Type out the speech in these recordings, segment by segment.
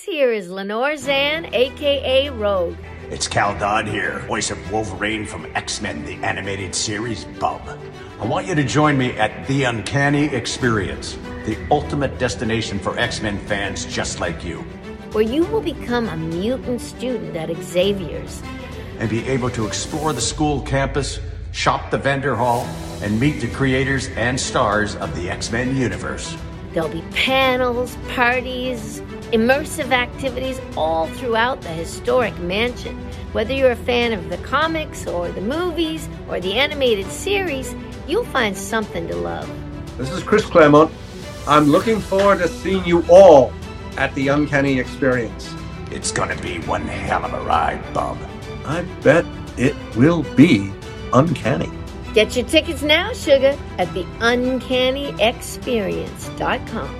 This here is Lenore Zann, aka Rogue. It's Cal Dodd here, voice of Wolverine from X Men, the animated series, Bub. I want you to join me at The Uncanny Experience, the ultimate destination for X Men fans just like you, where you will become a mutant student at Xavier's and be able to explore the school campus, shop the vendor hall, and meet the creators and stars of the X Men universe. There'll be panels, parties, immersive activities all throughout the historic mansion. Whether you're a fan of the comics or the movies or the animated series, you'll find something to love. This is Chris Claremont. I'm looking forward to seeing you all at the Uncanny Experience. It's gonna be one hell of a ride, Bob. I bet it will be uncanny. Get your tickets now, sugar, at theuncannyexperience.com.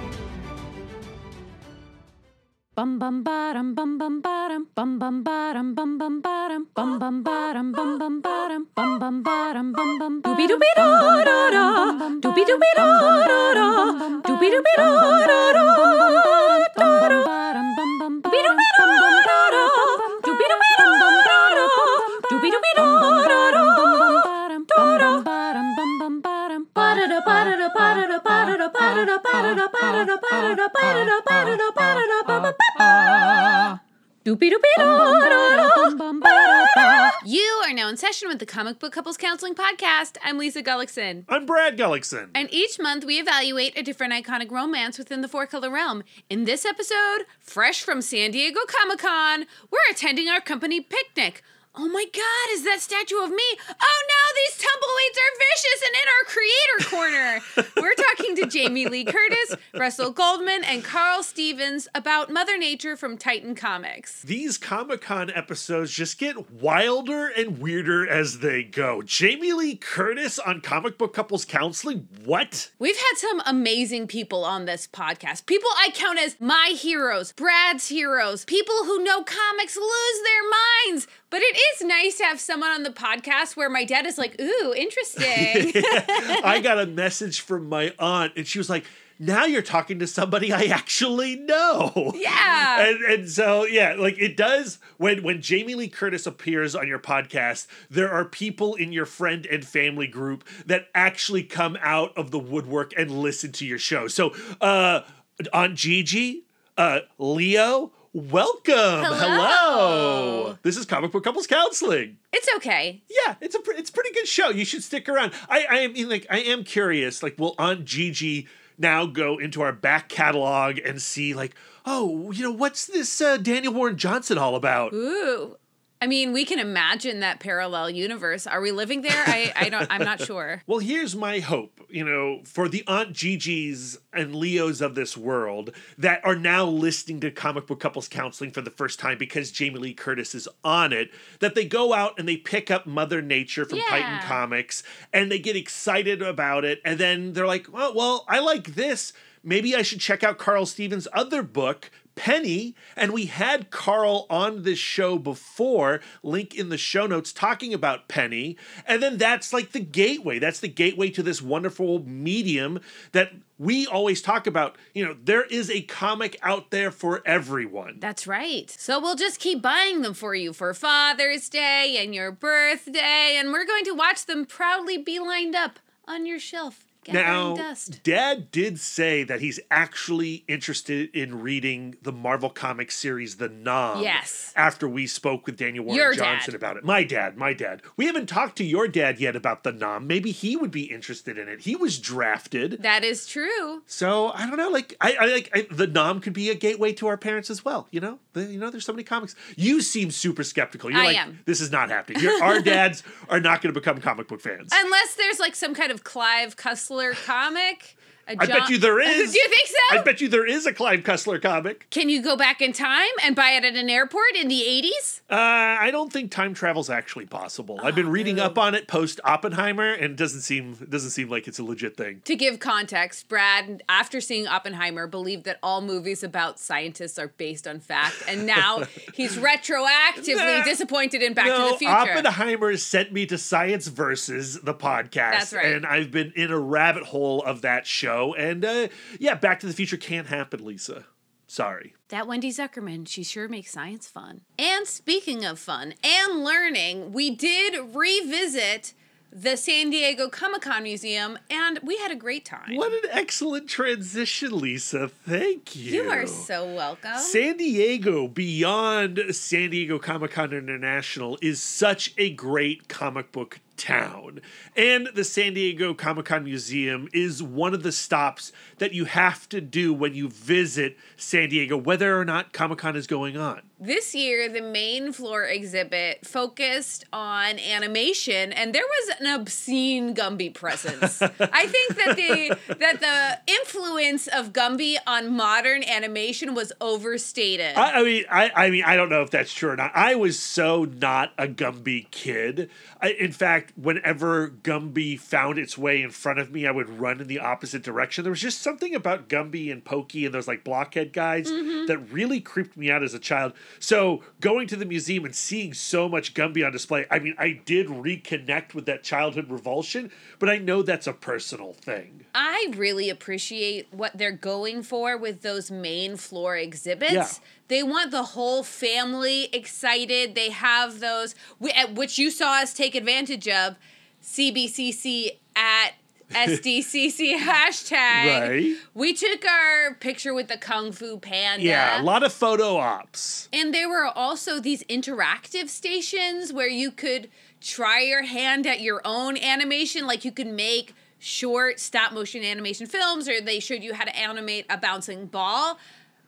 Bum bum bottom bum bum bottom bum bum bottom bum bum bottom bum bum bottom bum bum bottom bum bum bottom bum bum doobie doobie do do do doobie doobie do do do doobie doobie do do do do do doobie doobie do do do You are now in session with the Comic Book Couples Counseling Podcast. I'm Lisa Gullickson. I'm Brad Gullickson. And each month we evaluate a different iconic romance within the four color realm. In this episode, fresh from San Diego Comic Con, we're attending our company picnic. Oh my god, is that statue of me? Oh no, these tumbleweeds are vicious and in our creator corner. We're talking to Jamie Lee Curtis, Russell Goldman, and Karl Stevens about Mother Nature from Titan Comics. These Comic Con episodes just get wilder and weirder as they go. Jamie Lee Curtis on Comic Book Couples Counseling? What? We've had some amazing people on this podcast. People I count as my heroes, Brad's heroes, people who know comics lose their minds. But it is nice to have someone on the podcast where my dad is like, ooh, interesting. I got a message from my aunt, and she was like, now you're talking to somebody I actually know. Yeah. And and so yeah, like it does when when Jamie Lee Curtis appears on your podcast, there are people in your friend and family group that actually come out of the woodwork and listen to your show. So uh Aunt Gigi, uh Leo, welcome. Hello. Hello. This is Comic Book Couples Counseling. It's okay. Yeah, it's a it's a pretty good show. You should stick around. I I mean like I am curious. Like, will Aunt Gigi now go into our back catalog and see like, oh, you know, what's this uh, Daniel Warren Johnson all about? Ooh. I mean, we can imagine that parallel universe. Are we living there? I, I don't. I'm not sure. well, here's my hope. You know, for the Aunt Gigi's and Leos of this world that are now listening to comic book couples counseling for the first time because Jamie Lee Curtis is on it, that they go out and they pick up Mother Nature from Yeah. Titan Comics and they get excited about it, and then they're like, well, well, I like this. Maybe I should check out Karl Stevens' other book, Penny. And we had Karl on this show before, link in the show notes, talking about Penny. And then that's like the gateway. That's the gateway to this wonderful medium that we always talk about. You know, there is a comic out there for everyone. That's right. So we'll just keep buying them for you for Father's Day and your birthday, and we're going to watch them proudly be lined up on your shelf. Gathering Now, dust. Dad did say that he's actually interested in reading the Marvel comic series, The 'Nam. Yes. After we spoke with Daniel Warren Your Johnson dad. about it. My dad, my dad. We haven't talked to your dad yet about The 'Nam. Maybe he would be interested in it. He was drafted. That is true. So I don't know. Like I, I like I, the 'Nam could be a gateway to our parents as well. You know, the, you know, there's so many comics. You seem super skeptical. You're I like, am. this is not happening. Your, our dads are not going to become comic book fans. Unless there's like some kind of Clive Cussler comic. I bet you there is. Do you think so? I bet you there is a Clive Cussler comic. Can you go back in time and buy it at an airport in the 80s? Uh, I don't think time travel's actually possible. I've been reading Oh. up on it post Oppenheimer, and it doesn't seem it doesn't seem like it's a legit thing. To give context, Brad, after seeing Oppenheimer, believed that all movies about scientists are based on fact, and now he's retroactively Nah. disappointed in Back no, to the Future. Oppenheimer sent me to Science Versus, the podcast. That's right. And I've been in a rabbit hole of that show. And uh, yeah, Back to the Future can't happen, Lisa. Sorry. That Wendy Zuckerman, she sure makes science fun. And speaking of fun and learning, we did revisit the San Diego Comic Con Museum and we had a great time. What an excellent transition, Lisa. Thank you. You are so welcome. San Diego, beyond San Diego Comic Con International, is such a great comic book town. And the San Diego Comic Con Museum is one of the stops that you have to do when you visit San Diego, whether or not Comic Con is going on. This year, the main floor exhibit focused on animation, and there was an obscene Gumby presence. I think that the that the influence of Gumby on modern animation was overstated. I, I mean, I, I mean, I don't know if that's true or not. I was so not a Gumby kid. I, in fact, whenever Gumby found its way in front of me, I would run in the opposite direction. There was just something about Gumby and Pokey and those like blockhead guys mm-hmm. that really creeped me out as a child. So going to the museum and seeing so much Gumby on display, I mean, I did reconnect with that childhood revulsion, but I know that's a personal thing. I really appreciate what they're going for with those main floor exhibits. Yeah. They want the whole family excited. They have those, which you saw us take advantage of, CBCC at SDCC hashtag. Right. We took our picture with the Kung Fu Panda. Yeah, a lot of photo ops. And there were also these interactive stations where you could try your hand at your own animation. Like you could make short stop motion animation films, or they showed you how to animate a bouncing ball.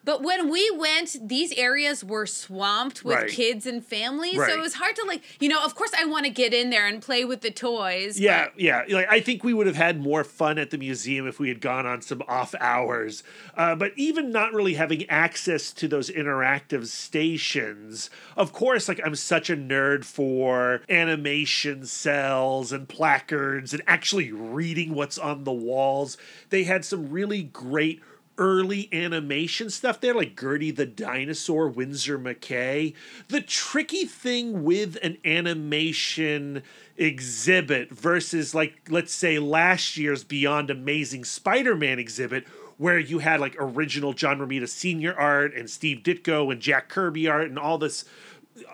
But when we went, these areas were swamped with Right. kids and families. Right. So it was hard to like, you know, of course I want to get in there and play with the toys. Yeah, but- yeah. Like I think we would have had more fun at the museum if we had gone on some off hours. Uh, but even not really having access to those interactive stations, of course, like I'm such a nerd for animation cells and placards and actually reading what's on the walls. They had some really great early animation stuff there, like Gertie the dinosaur, Winsor McCay. The tricky thing with an animation exhibit versus, like, let's say last year's Beyond Amazing Spider Man exhibit, where you had like original John Romita Sr. art and Steve Ditko and Jack Kirby art and all this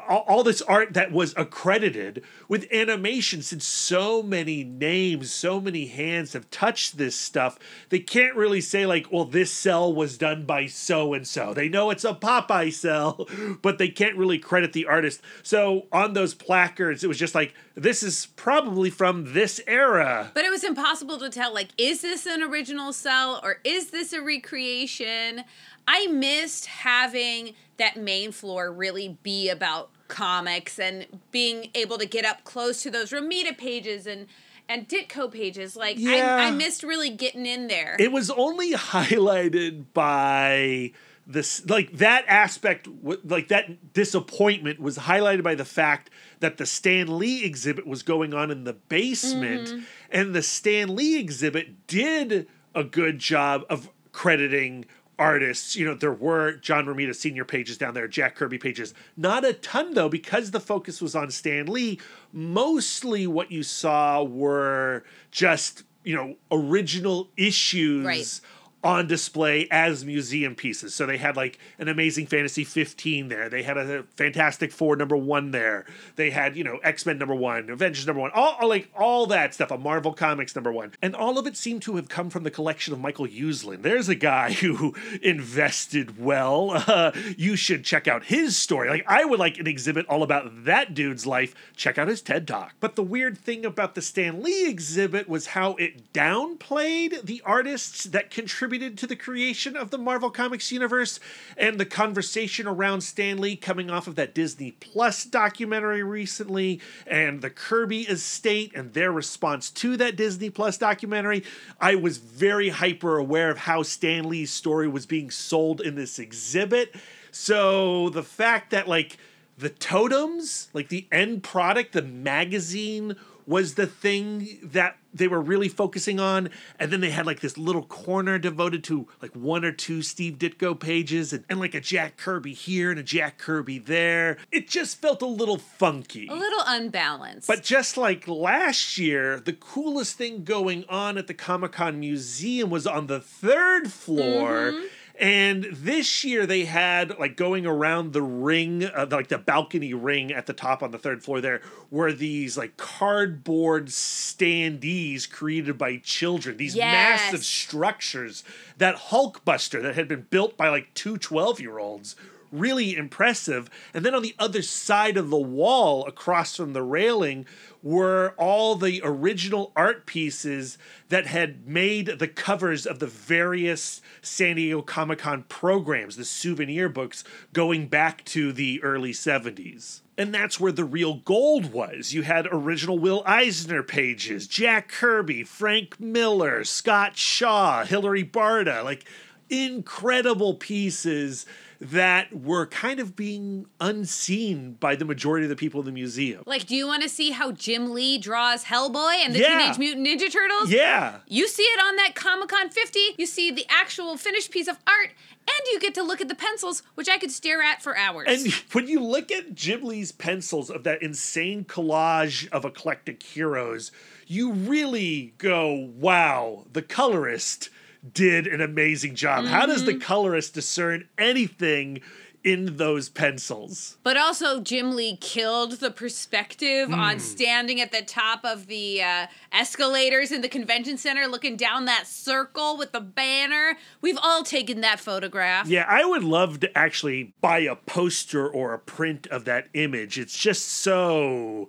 all, all this art that was accredited with animation since so many names so many hands have touched this stuff they can't really say like well this cell was done by so and so they know it's a popeye cell but they can't really credit the artist. So on those placards it was just like this is probably from this era. But it was impossible to tell like is this an original cell or is this a recreation? I missed having that main floor really be about comics and being able to get up close to those Romita pages and and Ditko pages. Like Yeah. I, I missed really getting in there. it was only highlighted by this like that aspect like that disappointment was highlighted by the fact that the Stan Lee exhibit was going on in the basement mm-hmm. and the Stan Lee exhibit did a good job of crediting artists you know there were John Romita senior pages down there Jack Kirby pages not a ton though because the focus was on Stan Lee mostly what you saw were just you know original issues Right. On display as museum pieces. So they had like an Amazing Fantasy 15 there. They had a Fantastic Four number one there. They had, you know, X Men number one, Avengers number one, all, like all that stuff, a Marvel Comics number one. And all of it seemed to have come from the collection of Michael Uslan. There's a guy who invested well. Uh, you should check out his story. Like, I would like an exhibit all about that dude's life. Check out his TED Talk. But the weird thing about the Stan Lee exhibit was how it downplayed the artists that contributed to the creation of the Marvel Comics universe and the conversation around Stan Lee coming off of that Disney Plus documentary recently and the Kirby estate and their response to that Disney Plus documentary. I was very hyper aware of how Stan Lee's story was being sold in this exhibit. So the fact that like the totems, like the end product, the magazine was the thing that they were really focusing on. And then they had like this little corner devoted to like one or two Steve Ditko pages and, and like a Jack Kirby here and a Jack Kirby there. It just felt a little funky. a little unbalanced. But just like last year, the coolest thing going on at the Comic Con Museum was on the third floor. Mm-hmm. And this year they had like going around the ring, uh, like the balcony ring at the top on the third floor there, were these like cardboard standees created by children, these Yes. massive structures. That Hulkbuster that had been built by like two 12 year olds. Really impressive. And then on the other side of the wall, across from the railing, were all the original art pieces that had made the covers of the various San Diego Comic Con programs, the souvenir books going back to the early 70s. And that's where the real gold was. You had original Will Eisner pages, Jack Kirby, Frank Miller, Scott Shaw, Hilary Barta, like incredible pieces that were kind of being unseen by the majority of the people in the museum. Like, do you want to see how Jim Lee draws Hellboy and the Yeah. Teenage Mutant Ninja Turtles? Yeah. You see it on that Comic Con 50. You see the actual finished piece of art, and you get to look at the pencils, which I could stare at for hours. And when you look at Jim Lee's pencils of that insane collage of eclectic heroes, you really go, wow, the colorist did an amazing job. How does the colorist discern anything in those pencils? But also, Jim Lee killed the perspective Hmm. on standing at the top of the uh, escalators in the convention center, looking down that circle with the banner. We've all taken that photograph. Yeah, I would love to actually buy a poster or a print of that image. It's just so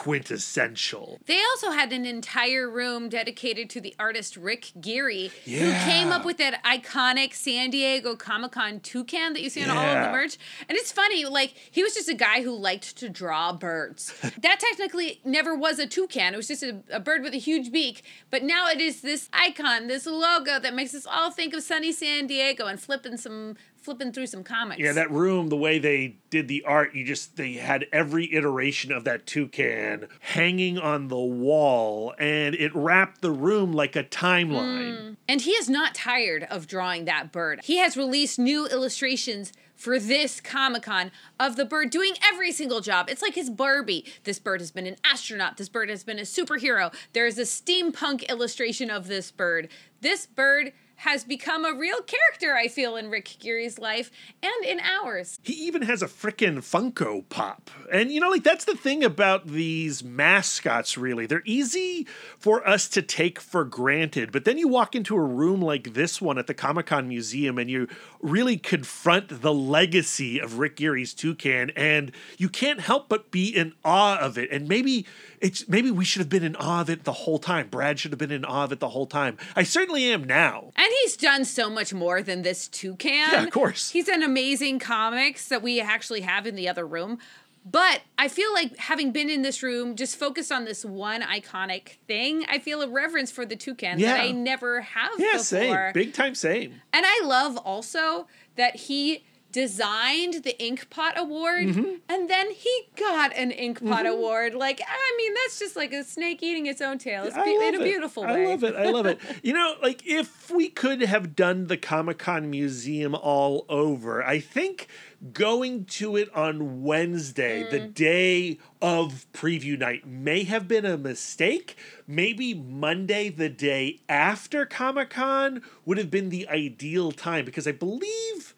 quintessential. They also had an entire room dedicated to the artist Rick Geary, who came up with that iconic San Diego Comic Con toucan that you see on all of the merch. And it's funny, like, he was just a guy who liked to draw birds. that technically never was a toucan, it was just a, a bird with a huge beak. But now it is this icon, this logo that makes us all think of sunny San Diego and flipping some. Flipping through some comics. Yeah, that room, the way they did the art, you just they had every iteration of that toucan hanging on the wall, and it wrapped the room like a timeline. Hmm. And he is not tired of drawing that bird. He has released new illustrations for this Comic Con of the bird doing every single job. It's like his Barbie. This bird has been an astronaut. This bird has been a superhero. There is a steampunk illustration of this bird. This bird has become a real character, I feel, in Rick Geary's life and in ours. He even has a frickin' Funko Pop. And you know, like that's the thing about these mascots, really. They're easy for us to take for granted. But then you walk into a room like this one at the Comic Con Museum and you really confront the legacy of Rick Geary's toucan, and you can't help but be in awe of it. And maybe it's maybe we should have been in awe of it the whole time. Brad should have been in awe of it the whole time. I certainly am now. And he's done so much more than this toucan. Yeah, of course. He's done amazing comics that we actually have in the other room. But I feel like having been in this room, just focused on this one iconic thing, I feel a reverence for the toucan Yeah. that I never have Yeah, before. same. Big time same. And I love also that he designed the Inkpot Award Mm-hmm. and then he got an Ink Pot Award. Like, I mean, that's just like a snake eating its own tail. It's be- in a it. beautiful way. I love it. I love it. You know, like if we could have done the Comic Con Museum all over, I think going to it on Wednesday, the Mm. day of preview night, may have been a mistake. Maybe Monday, the day after Comic Con, would have been the ideal time because I believe.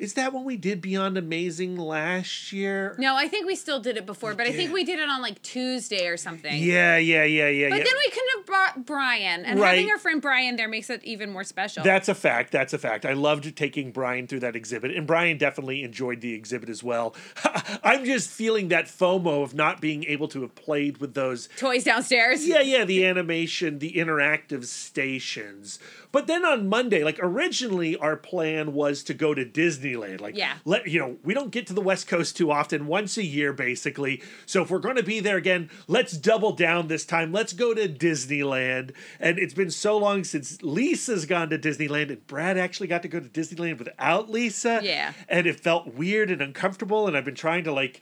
Is that when we did Beyond Amazing last year? No, I think we still did it before, but I think we did it on like Tuesday or something. Yeah, yeah, yeah, yeah, But yeah. then we couldn't have brought Brian, and Right. having our friend Brian there makes it even more special. That's a fact. That's a fact. I loved taking Brian through that exhibit, and Brian definitely enjoyed the exhibit as well. I'm just feeling that FOMO of not being able to have played with those. Toys downstairs. Yeah, yeah, the animation, the interactive stations. But then on Monday, like originally, our plan was to go to Disneyland. Like, Yeah. let you know, we don't get to the West Coast too often, once a year basically. So if we're going to be there again, let's double down this time. Let's go to Disneyland. And it's been so long since Lisa's gone to Disneyland, and Brad actually got to go to Disneyland without Lisa. Yeah. And it felt weird and uncomfortable. And I've been trying to like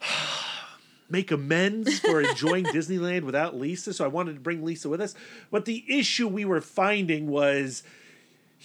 make amends for enjoying Disneyland without Lisa. So I wanted to bring Lisa with us. But the issue we were finding was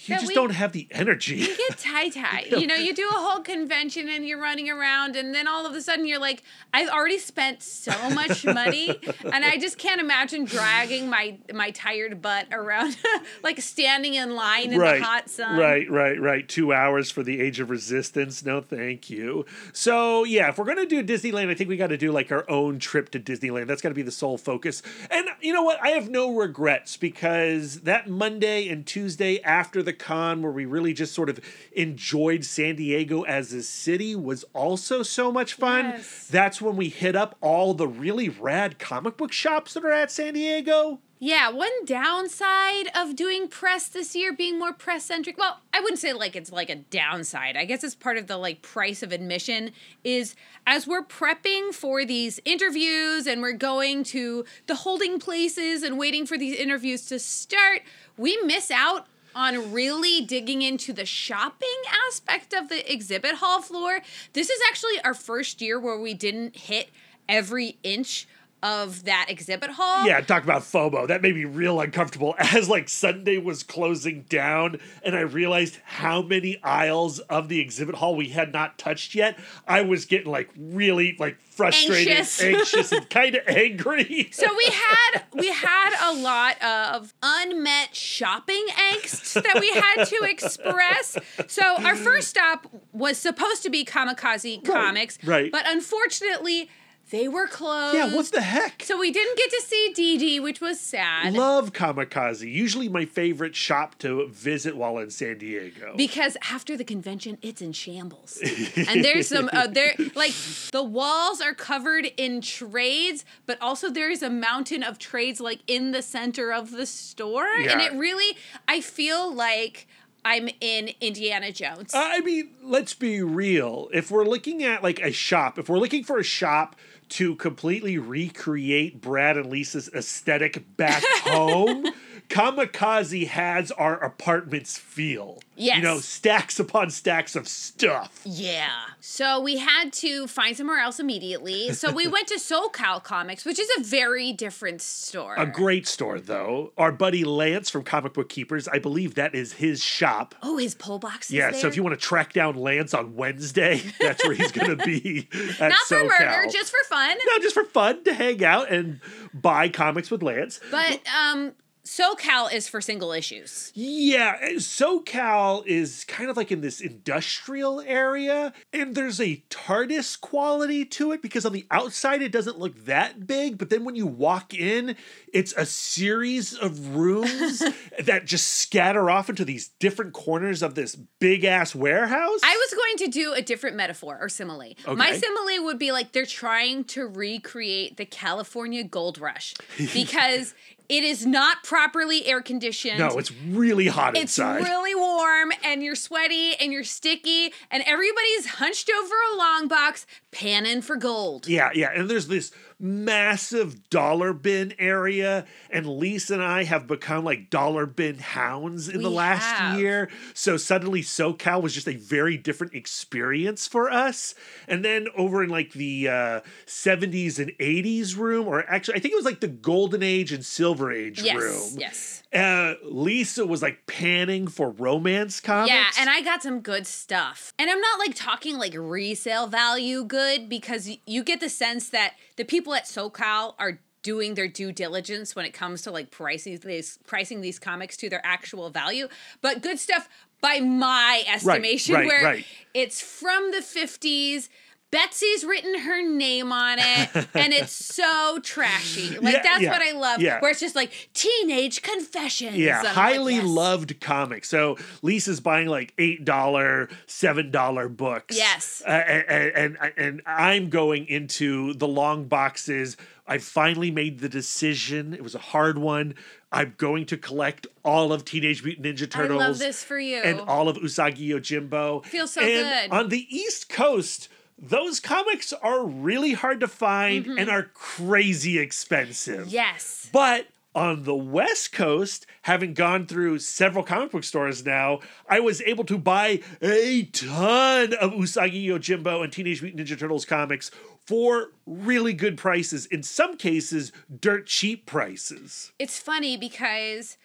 you just we- don't have the energy. You get tie tie. You know, you do a whole convention and you're running around, and then all of a sudden you're like, I've already spent so much money, and I just can't imagine dragging my my tired butt around, like standing in line in right, the hot sun. Right, right, right. Two hours for the Age of Resistance. No, thank you. So yeah, if we're gonna do Disneyland, I think we got to do like our own trip to Disneyland. That's got to be the sole focus. And you know what? I have no regrets because that Monday and Tuesday after the con, where we really just sort of enjoyed San Diego as a city, was also so much fun. Yes. That's when we hit up all the really rad comic book shops that are at San Diego. Yeah, one downside of doing press this year being more press centric. Well, I wouldn't say like it's like a downside. I guess it's part of the like price of admission is as we're prepping for these interviews and we're going to the holding places and waiting for these interviews to start, we miss out on really digging into the shopping aspect of the exhibit hall floor. This is actually our first year where we didn't hit every inch of that exhibit hall. Yeah, talk about FOMO. That made me real uncomfortable as like Sunday was closing down and I realized how many aisles of the exhibit hall we had not touched yet. I was getting like really like frustrated, Anxious. anxious, and kind of angry. So we had we had a lot of unmet shopping angst that we had to express. So our first stop was supposed to be Kamikaze Comics, right. But unfortunately, they were closed. yeah, what the heck? So we didn't get to see Dee Dee, which was sad. Love Kamikaze. Usually my favorite shop to visit while in San Diego. because after the convention it's in shambles and there's some uh, there like the walls are covered in trades but also there's a mountain of trades like in the center of the store and it really i feel like i'm in indiana jones I mean, let's be real. If we're looking at like a shop, if we're looking for a shop to completely recreate Brad and Lisa's aesthetic back home, Kamikaze has our apartments feel. Yes. You know, stacks upon stacks of stuff. yeah so we had to find somewhere else immediately so we went to socal comics which is a very different store A great store, though. Our buddy Lance from Comic Book Keepers, I believe that is his shop. oh his pole box is Yeah, there? so if you want to track down Lance on Wednesday, that's where he's going to be. At not for SoCal. murder just for fun no, just for fun to hang out and buy comics with Lance. But um SoCal is for single issues. Yeah, SoCal is kind of like in this industrial area, and there's a TARDIS quality to it because on the outside it doesn't look that big, but then when you walk in, it's a series of rooms that just scatter off into these different corners of this big ass warehouse. I was going to do a different metaphor or simile. Okay. My simile would be like they're trying to recreate the California gold rush because it is not properly air conditioned. no, it's really hot It's inside. It's really warm and you're sweaty and you're sticky and everybody's hunched over a long box panning for gold. Yeah, yeah. And there's this massive dollar bin area, and Lisa and I have become like dollar bin hounds in the last have. year. So suddenly SoCal was just a very different experience for us. And then over in like the uh, 70s and 80s room, or actually, I think it was like the Golden Age and Silver Age Yes, room. yes. Uh, Lisa was like panning for romance comics. Yeah, and I got some good stuff. And I'm not like talking like resale value good because you get the sense that the people at SoCal are doing their due diligence when it comes to like pricing these pricing these comics to their actual value. But good stuff by my estimation right, where right. it's from the 50s. Betsy's written her name on it, and it's so trashy. Like Yeah, that's yeah, what I love. yeah. Where it's just like teenage confessions. Yeah, I'm like, highly yes. loved comics. So Lisa's buying like eight dollar, seven dollar books. Yes. uh, and, and and I'm going into the long boxes. I finally made the decision. It was a hard one. I'm going to collect all of Teenage Mutant Ninja Turtles. I love this for you. And all of Usagi Yojimbo. Feels so and good. On the East Coast, those comics are really hard to find Mm-hmm. and are crazy expensive. yes. But on the West Coast, having gone through several comic book stores now, I was able to buy a ton of Usagi Yojimbo and Teenage Mutant Ninja Turtles comics for really good prices. In some cases, dirt cheap prices. It's funny because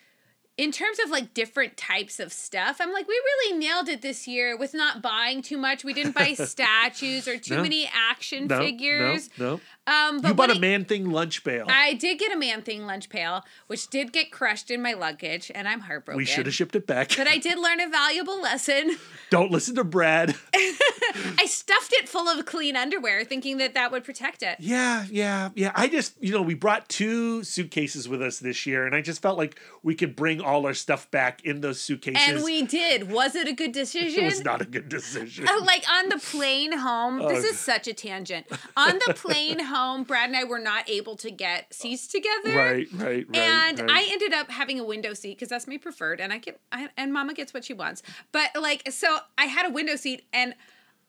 in terms of like different types of stuff, I'm like, we really nailed it this year with not buying too much. We didn't buy statues or too No. many action No, figures. No, no. Um, but You bought a man thing lunch pail. I did get a man thing lunch pail, which did get crushed in my luggage, and I'm heartbroken. we should have shipped it back. But I did learn a valuable lesson. Don't listen to Brad. I stuffed it full of clean underwear, thinking that that would protect it. Yeah, yeah, yeah. I just, you know, we brought two suitcases with us this year, and I just felt like we could bring all our stuff back in those suitcases. And we did. Was it a good decision? It was not a good decision. Uh, like on the plane home, this Oh. is such a tangent. On the plane home, Brad and I were not able to get seats together. right, right, right. and right. I ended up having a window seat because that's my preferred, and I get I, and Mama gets what she wants. But like, so I had a window seat, and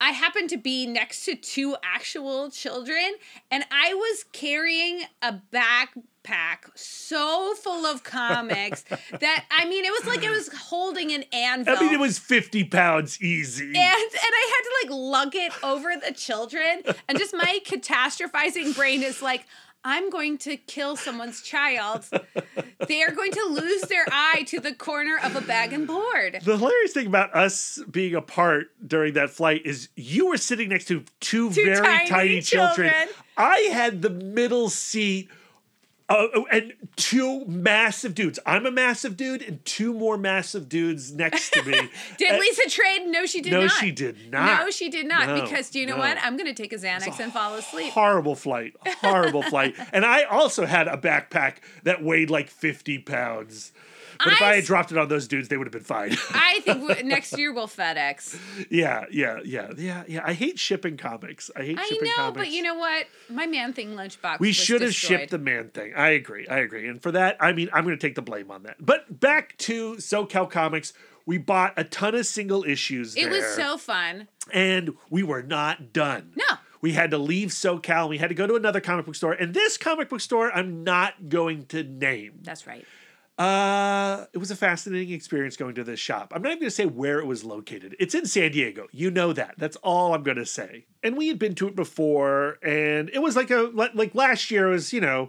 I happened to be next to two actual children, and I was carrying a backpack so full of comics that I mean, it was like it was holding an anvil. I mean, it was 50 pounds easy. And and I had to like lug it over the children, and just my catastrophizing brain is like, I'm going to kill someone's child. They are going to lose their eye to the corner of a bag and board. the hilarious thing about us being apart during that flight is you were sitting next to two, Two very tiny tiny, children. children. I had the middle seat. Uh, and two massive dudes. I'm a massive dude, and two more massive dudes next to me. Did Uh, Lisa trade? No, she did no, not. she did not. No, she did not. No, because do you know no. what? I'm going to take a Xanax and fall asleep. horrible flight horrible flight and i also had a backpack that weighed like 50 pounds but if I i had dropped it on those dudes they would have been fine I think next year we'll FedEx. yeah yeah yeah yeah yeah i hate shipping comics i hate shipping comics. I shipping know, comics but you know what? My man thing lunchbox. we should have destroyed. shipped the man thing. I agree. I agree. And for that, I mean, I'm going to take the blame on that. But back to SoCal Comics, we bought a ton of single issues. It was so fun. and we were not done. No. We had to leave SoCal. We had to go to another comic book store. And this comic book store, I'm not going to name. That's right. Uh, it was a fascinating experience going to this shop. I'm not even going to say where it was located. It's in San Diego. You know that. That's all I'm going to say. And we had been to it before, and it was like a like last year was you know,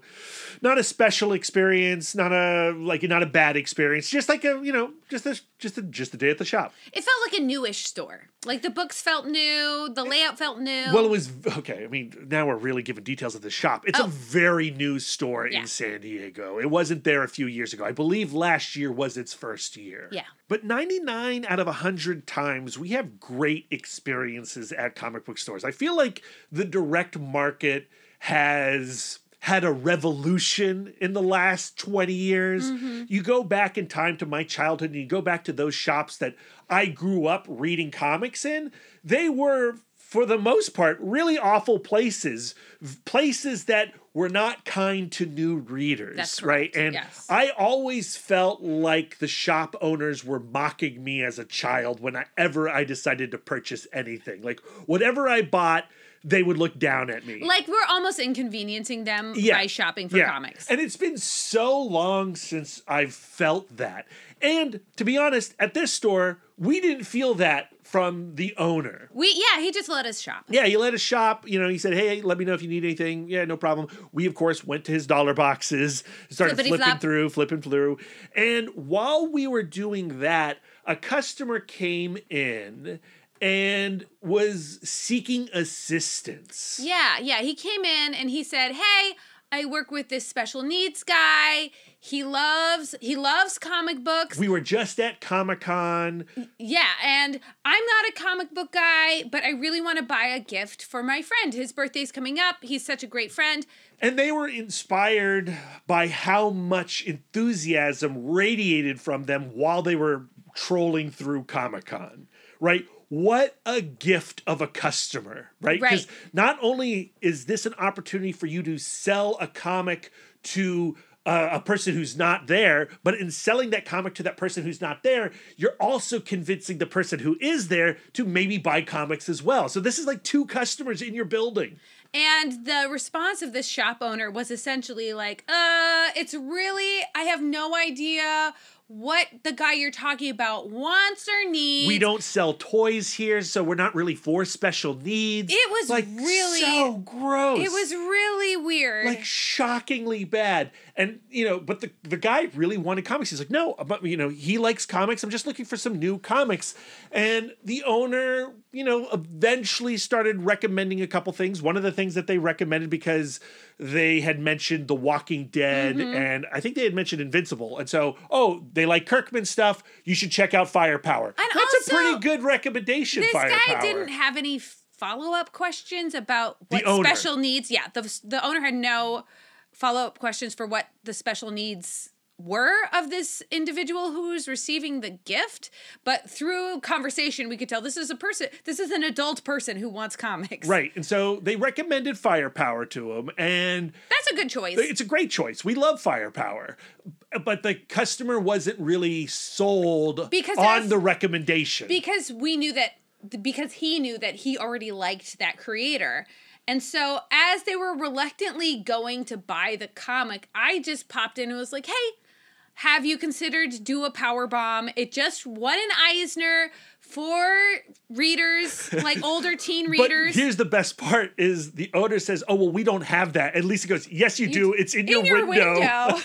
not a special experience, not a like not a bad experience, just like a you know just a just a just a day at the shop. It felt like a newish store. Like the books felt new, the layout felt new. Well, it was okay. I mean, now we're really giving details of the shop. It's Oh. a very new store Yeah. in San Diego. It wasn't there a few years ago. I believe last year was its first year. Yeah. But 99 out of 100 times, we have great experiences at comic book stores. I feel like the direct market has had a revolution in the last 20 years. Mm-hmm. You go back in time to my childhood and you go back to those shops that I grew up reading comics in, they were for the most part really awful places, places that were not kind to new readers, right? And yes. I always felt like the shop owners were mocking me as a child whenever I decided to purchase anything. Like whatever I bought, they would look down at me. like we're almost inconveniencing them Yeah. by shopping for Yeah. comics. And it's been so long since I've felt that. And to be honest, at this store, we didn't feel that from the owner. we yeah, he just let us shop. Yeah, he let us shop. You know, he said, "Hey, let me know if you need anything." Yeah, no problem. We of course went to his dollar boxes, started Flippity flipping flop. through, flipping through, and while we were doing that, a customer came in and was seeking assistance. Yeah, yeah. He came in and he said, "Hey, I work with this special needs guy. He loves he loves comic books. We were just at Comic Con. Yeah, and I'm not a comic book guy, but I really want to buy a gift for my friend. His birthday's coming up. He's such a great friend. And they were inspired by how much enthusiasm radiated from them while they were trolling through Comic Con, right? What a gift of a customer, right? Because Right. not only is this an opportunity for you to sell a comic to uh, a person who's not there, but in selling that comic to that person who's not there, you're also convincing the person who is there to maybe buy comics as well. So this is like two customers in your building. And the response of this shop owner was essentially like, uh, it's really, I have no idea what the guy you're talking about wants or needs. We don't sell toys here, so we're not really for special needs. It was like really- so gross. It was really weird. like shockingly bad. And you know, but the the guy really wanted comics. He's like, no, but you know, he likes comics. I'm just looking for some new comics. And the owner, you know, eventually started recommending a couple things. One of the things that they recommended because they had mentioned The Walking Dead Mm-hmm. and I think they had mentioned Invincible. And so, oh, they like Kirkman stuff. You should check out Firepower. And That's a pretty good recommendation. this Firepower. guy didn't have any follow up questions about The what special needs. Yeah, the the owner had no follow up questions for what the special needs were of this individual who was receiving the gift but through conversation we could tell this is a person this is an adult person who wants comics Right. And so they recommended Firepower to him. And that's a good choice It's a great choice. We love firepower, but the customer wasn't really sold Because on as- the recommendation. because we knew that because he knew that he already liked that creator and so as they were reluctantly going to buy the comic i just popped in and was like hey have you considered Do a Powerbomb it just won an eisner for readers like older teen readers. but here's the best part: is the owner says, "Oh well, we don't have that." And Lisa goes, "Yes, you, do. It's in, in your, your window." window.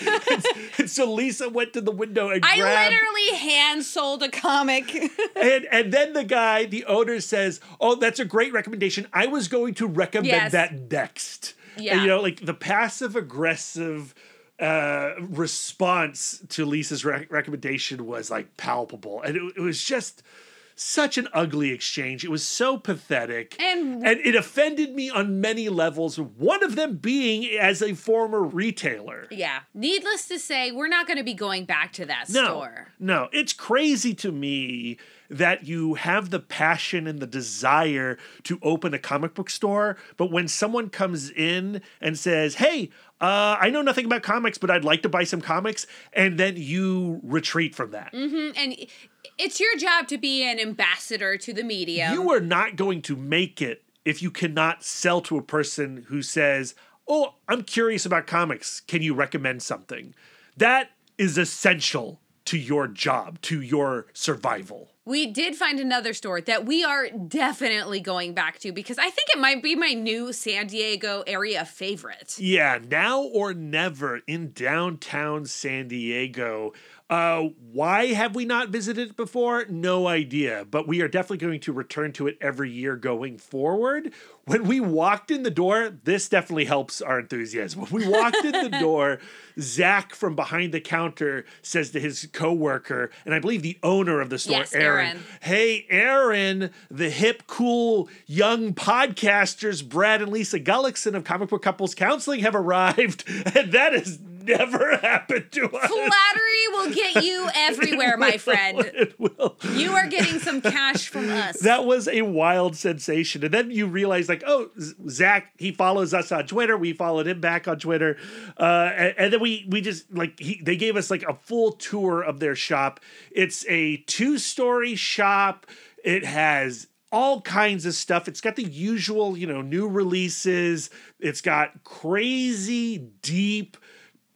and so Lisa went to the window and i grabbed, literally hand sold a comic and and then the guy, the owner says, "Oh, that's a great recommendation. I was going to recommend Yes. that next." Yeah. And, you know, like the passive aggressive uh response to Lisa's rec- recommendation was like palpable, and it, it was just such an ugly exchange. It was so pathetic, And- and it offended me on many levels. One of them being as a former retailer. yeah needless to say we're not going to be going back to that No, store no, it's crazy to me that you have the passion and the desire to open a comic book store, but when someone comes in and says, "Hey, uh, I know nothing about comics, but I'd like to buy some comics," and then you retreat from that. and it's your job to be an ambassador to the media You are not going to make it if you cannot sell to a person who says, "Oh, I'm curious about comics. Can you recommend something?" That is essential to your job, to your survival. We did find another store that we are definitely going back to because I think it might be my new San Diego area favorite. Yeah, now or never in downtown San Diego. Uh, why have we not visited it before? No idea, but we are definitely going to return to it every year going forward. When we walked in the door, this definitely helps our enthusiasm. When we walked in the door, Zach from behind the counter says to his coworker, and I believe the owner of the store, Yes, Aaron, Aaron. Hey, Aaron, the hip, cool, young podcasters, Brad and Lisa Gullickson of Comic Book Couples Counseling have arrived, and that has never happened to us. Flattery will get you everywhere, my friend. It will. You are getting some cash from us. That was a wild sensation. And then you realize, like, oh, Zach, he follows us on Twitter. We followed him back on Twitter. Uh, and, and then we we just like he, they gave us like a full tour of their shop. It's a two story shop. It has all kinds of stuff. It's got the usual, you know, new releases. It's got crazy deep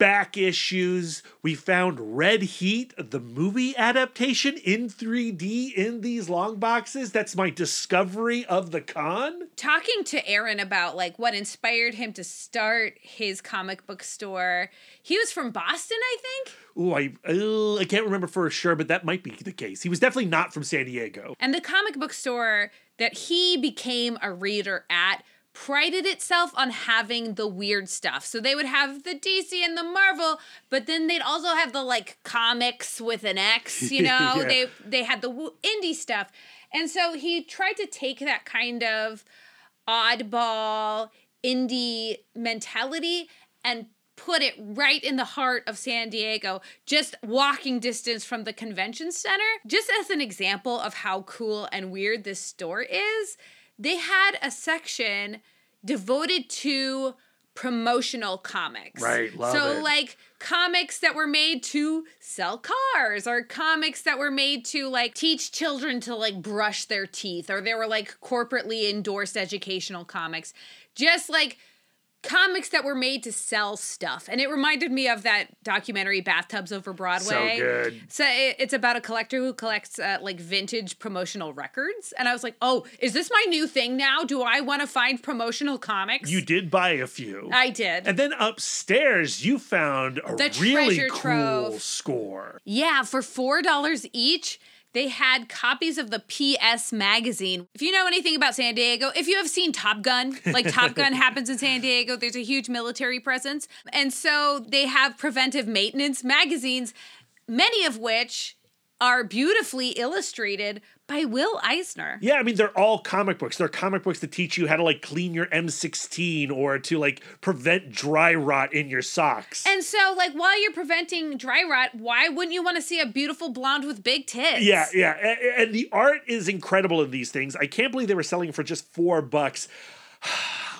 back issues. We found Red Heat, the movie adaptation in 3D in these long boxes. That's my discovery of the con. Talking to Aaron about like what inspired him to start his comic book store. He was from Boston, I think. Ooh, I uh, I can't remember for sure, but that might be the case. He was definitely not from San Diego. And the comic book store that he became a reader at prided itself on having the weird stuff. So they would have the DC and the Marvel, but then they'd also have the like comics with an X, you know. Yeah. They they had the indie stuff. And so he tried to take that kind of oddball indie mentality and put it right in the heart of San Diego, just walking distance from the convention center. Just as an example of how cool and weird this store is, they had a section devoted to promotional comics. Right, love so it. like comics that were made to sell cars or comics that were made to like teach children to like brush their teeth or they were like corporately endorsed educational comics. Just like comics that were made to sell stuff. And it reminded me of that documentary Bathtubs Over Broadway. So good. So it, it's about a collector who collects uh, like vintage promotional records. And I was like, oh, is this my new thing now? Do I want to find promotional comics? You did buy a few. I did. and then upstairs, you found a The really cool trove. score. Yeah, for $4 each, they had copies of the PS magazine. If you know anything about San Diego, if you have seen Top Gun, like Top Gun happens in San Diego, there's a huge military presence. And so they have preventive maintenance magazines, many of which are beautifully illustrated by Will Eisner. Yeah, I mean they're all comic books. They're comic books that teach you how to like clean your M16 or to like prevent dry rot in your socks. And so, like, while you're preventing dry rot, why wouldn't you want to see a beautiful blonde with big tits? yeah, yeah, a- and, the art is incredible in these things. I can't believe they were selling for just four bucks.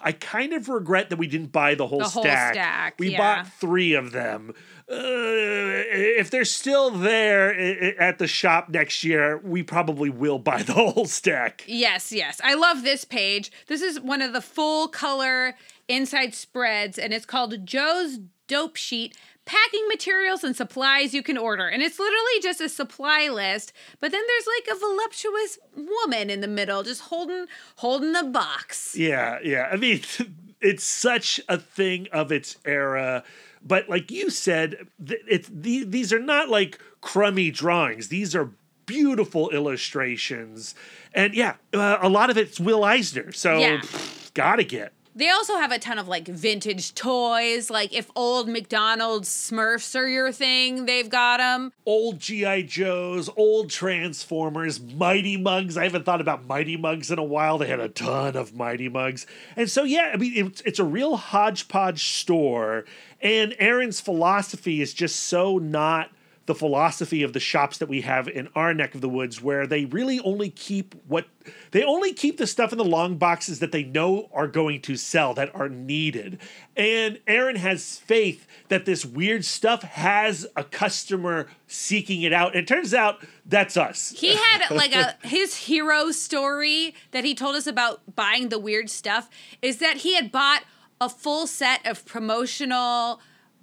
I kind of regret that we didn't buy the whole The whole stack. stack, we yeah. bought three of them. Uh, if they're still there at the shop next year, we probably will buy the whole stack. Yes, yes. I love this page. This is one of the full color inside spreads, and it's called Joe's Dope Sheet Packing Materials and Supplies You Can Order. And it's literally just a supply list, but then there's like a voluptuous woman in the middle just holding holding the box. Yeah, yeah. I mean, it's such a thing of its era. But like you said, it's the, these are not like crummy drawings. These are beautiful illustrations, and yeah, uh, a lot of it's Will Eisner. So Yeah. pff, gotta get. They also have a ton of like vintage toys. Like if old McDonald's Smurfs are your thing, they've got them. Old GI Joes, old Transformers, Mighty Muggs. I haven't thought about Mighty Muggs in a while. They had a ton of Mighty Muggs, and so yeah, I mean it's it's a real hodgepodge store. And Aaron's philosophy is just so not the philosophy of the shops that we have in our neck of the woods, where they really only keep what they only keep the stuff in the long boxes that they know are going to sell that are needed. And Aaron has faith that this weird stuff has a customer seeking it out. And it turns out that's us. He had like a his hero story that he told us about buying the weird stuff is that he had bought a full set of promotional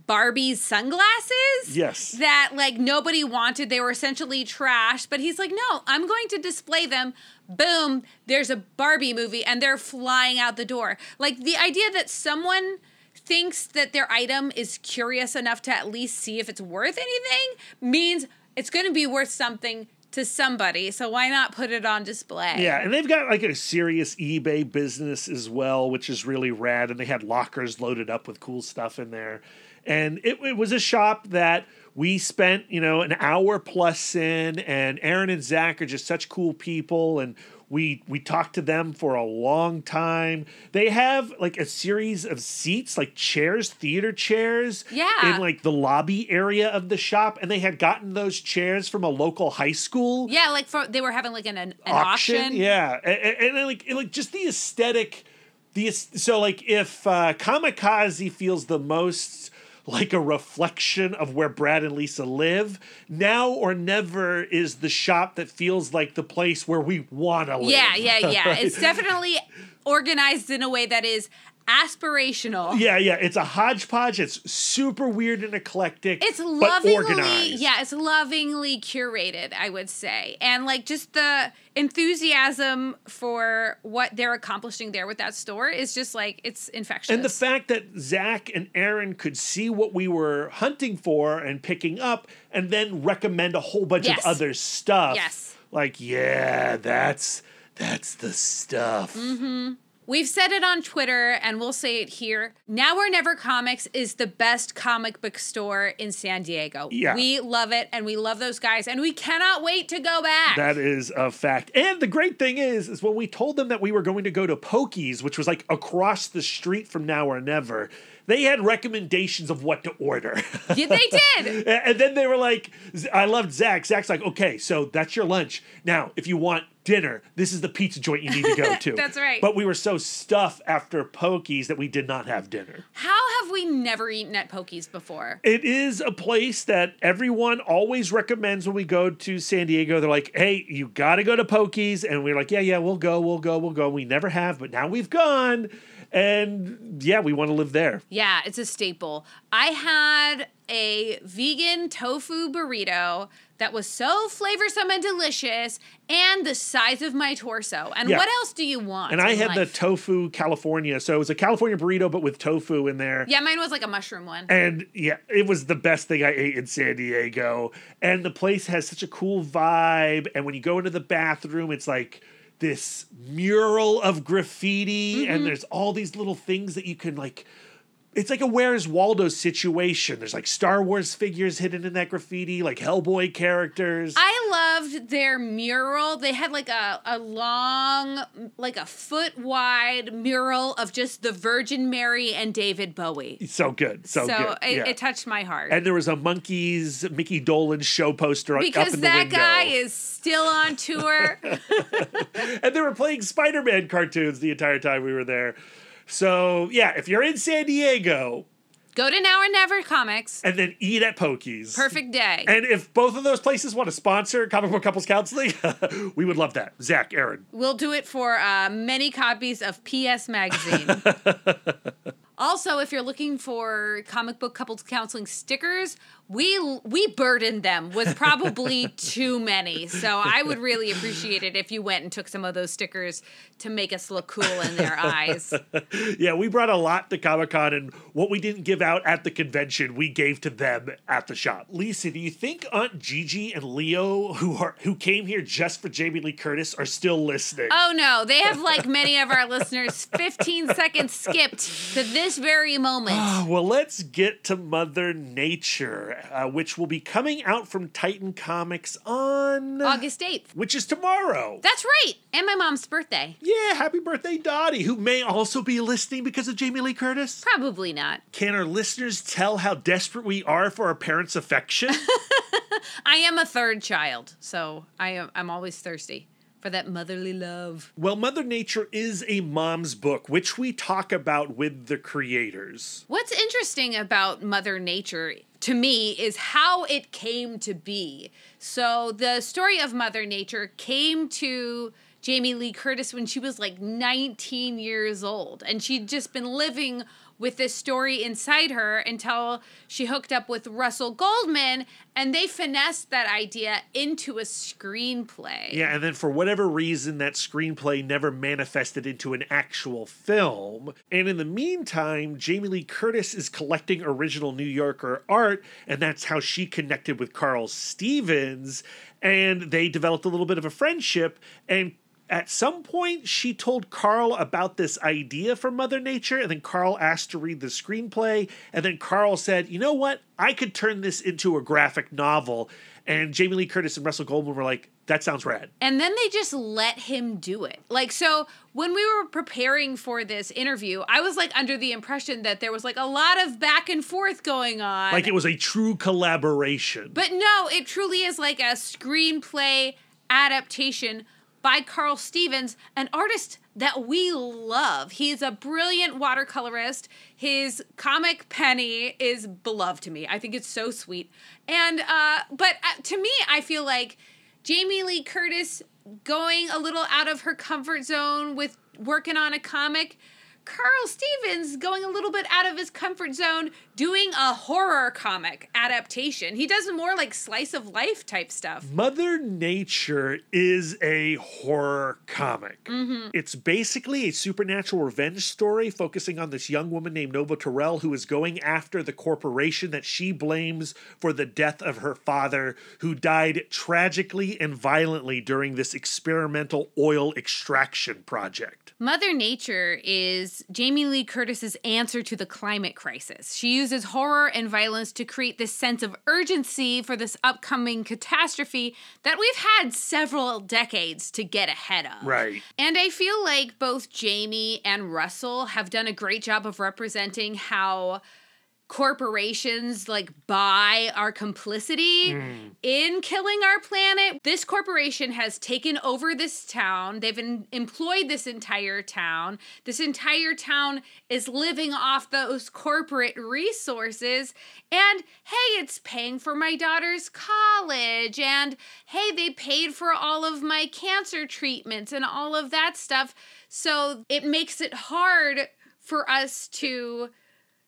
Barbie's sunglasses. Yes. That like nobody wanted. They were essentially trash, but he's like, "No, I'm going to display them." Boom, there's a Barbie movie and they're flying out the door. Like the idea that someone thinks that their item is curious enough to at least see if it's worth anything means it's going to be worth something to somebody. So why not put it on display? Yeah, and they've got like a serious eBay business as well, which is really rad. And they had lockers loaded up with cool stuff in there. And it, it was a shop that we spent, you know, an hour plus in, and Aaron and Zach are just such cool people. And we we talked to them for a long time. They have like a series of seats, like chairs, theater chairs, Yeah. in like the lobby area of the shop, and they had gotten those chairs from a local high school Yeah, like for they were having like an an, an auction. yeah, and, and, and like and, like just the aesthetic, the so like if uh, Kamikaze feels the most like a reflection of where Brad and Lisa live, now or never is the shop that feels like the place where we want to live. Yeah, yeah, yeah. It's definitely organized in a way that is aspirational. Yeah, yeah, it's a hodgepodge. It's super weird and eclectic. It's but lovingly, yeah, it's lovingly curated, I would say. And like just the enthusiasm for what they're accomplishing there with that store is just like it's infectious. And the fact that Zach and Aaron could see what we were hunting for and picking up and then recommend a whole bunch Yes. of other stuff. Yes. Like, yeah, that's that's the stuff. Mm-hmm. We've said it on Twitter and we'll say it here. Now or Never Comics is the best comic book store in San Diego. Yeah. We love it and we love those guys and we cannot wait to go back. That is a fact. And the great thing is, is when we told them that we were going to go to Pokey's, which was like across the street from Now or Never, they had recommendations of what to order. Yeah, they did. and then they were like, I loved Zach. Zach's like, okay, so that's your lunch. Now, if you want dinner, this is the pizza joint you need to go to. That's right. But we were so stuffed after Pokey's that we did not have dinner. How have have we never eaten at Pokies before? It is a place that everyone always recommends when we go to San Diego. They're like, hey, you got to go to Pokies. And we're like, yeah, yeah, we'll go, we'll go, we'll go. We never have, but now we've gone. And yeah, we want to live there. Yeah, it's a staple. I had a vegan tofu burrito that was so flavorsome and delicious and the size of my torso. And Yeah. what else do you want? And I had the tofu California. So it was a California burrito, but with tofu in there. Yeah, mine was like a mushroom one. And yeah, it was the best thing I ate in San Diego. And the place has such a cool vibe. And when you go into the bathroom, it's like this mural of graffiti, Mm-hmm. and there's all these little things that you can like. It's like a Where's Waldo situation. There's like Star Wars figures hidden in that graffiti, like Hellboy characters. I loved their mural. They had like a, a long, like a foot wide mural of just the Virgin Mary and David Bowie. so good, so, So, good. it, yeah. it touched my heart. and there was a Monkees Micky Dolenz show poster up because in the that window. guy is still on tour. and they were playing Spider-Man cartoons the entire time we were there. So yeah, if you're in San Diego Go to Now or Never Comics. and then eat at Pokies, Perfect day. And if both of those places want to sponsor Comic Book Couples Counseling, we would love that. Zach, Aaron. We'll do it for uh, many copies of PS Magazine. also, if you're looking for comic book couples counseling stickers, we we burdened them was probably too many. So I would really appreciate it if you went and took some of those stickers to make us look cool in their eyes. Yeah, we brought a lot to Comic Con, and what we didn't give out at the convention, we gave to them at the shop. Lisa, do you think Aunt Gigi and Leo, who are who came here just for Jamie Lee Curtis, are still listening? Oh no, they have like many of our listeners 15 seconds skipped to this very moment. Ah, well, let's get to Mother Nature, uh, which will be coming out from Titan Comics on August 8th. which is tomorrow. That's right. And my mom's birthday. yeah, happy birthday, Dottie, who may also be listening because of Jamie Lee Curtis. Probably not. Can our listeners tell how desperate we are for our parents' affection? I am a third child, so I am I'm always thirsty for that motherly love. well, Mother Nature is a mom's book, which we talk about with the creators. What's interesting about Mother Nature to me is how it came to be. So the story of Mother Nature came to Jamie Lee Curtis when she was like 19 years old and she'd just been living with this story inside her until she hooked up with Russell Goldman and they finessed that idea into a screenplay. Yeah, and then for whatever reason, that screenplay never manifested into an actual film. And in the meantime, Jamie Lee Curtis is collecting original New Yorker art, and that's how she connected with Karl Stevens. And they developed a little bit of a friendship. And at some point, she told Karl about this idea for Mother Nature, and then Karl asked to read the screenplay. And then Karl said, You know what? I could turn this into a graphic novel. And Jamie Lee Curtis and Russell Goldman were like, That sounds rad. And then they just let him do it. Like, so when we were preparing for this interview, I was like under the impression that there was like a lot of back and forth going on. Like it was a true collaboration. but no, it truly is like a screenplay adaptation by Karl Stevens, an artist that we love. He's a brilliant watercolorist. His comic Penny is beloved to me. I think it's so sweet. And uh but uh, to me, I feel like Jamie Lee Curtis going a little out of her comfort zone with working on a comic. Karl Stevens going a little bit out of his comfort zone doing a horror comic adaptation. He does more like slice of life type stuff. Mother Nature is a horror comic. Mm-hmm. It's basically a supernatural revenge story focusing on this young woman named Nova Terrell who is going after the corporation that she blames for the death of her father, who died tragically and violently during this experimental oil extraction project. Mother Nature is Jamie Lee Curtis's answer to the climate crisis. She uses horror and violence to create this sense of urgency for this upcoming catastrophe that we've had several decades to get ahead of. Right. And I feel like both Jamie and Russell have done a great job of representing how corporations like buy our complicity mm. in killing our planet. This corporation has taken over this town. They've en- employed this entire town. This entire town is living off those corporate resources. And hey, it's paying for my daughter's college. And hey, they paid for all of my cancer treatments and all of that stuff. So it makes it hard for us to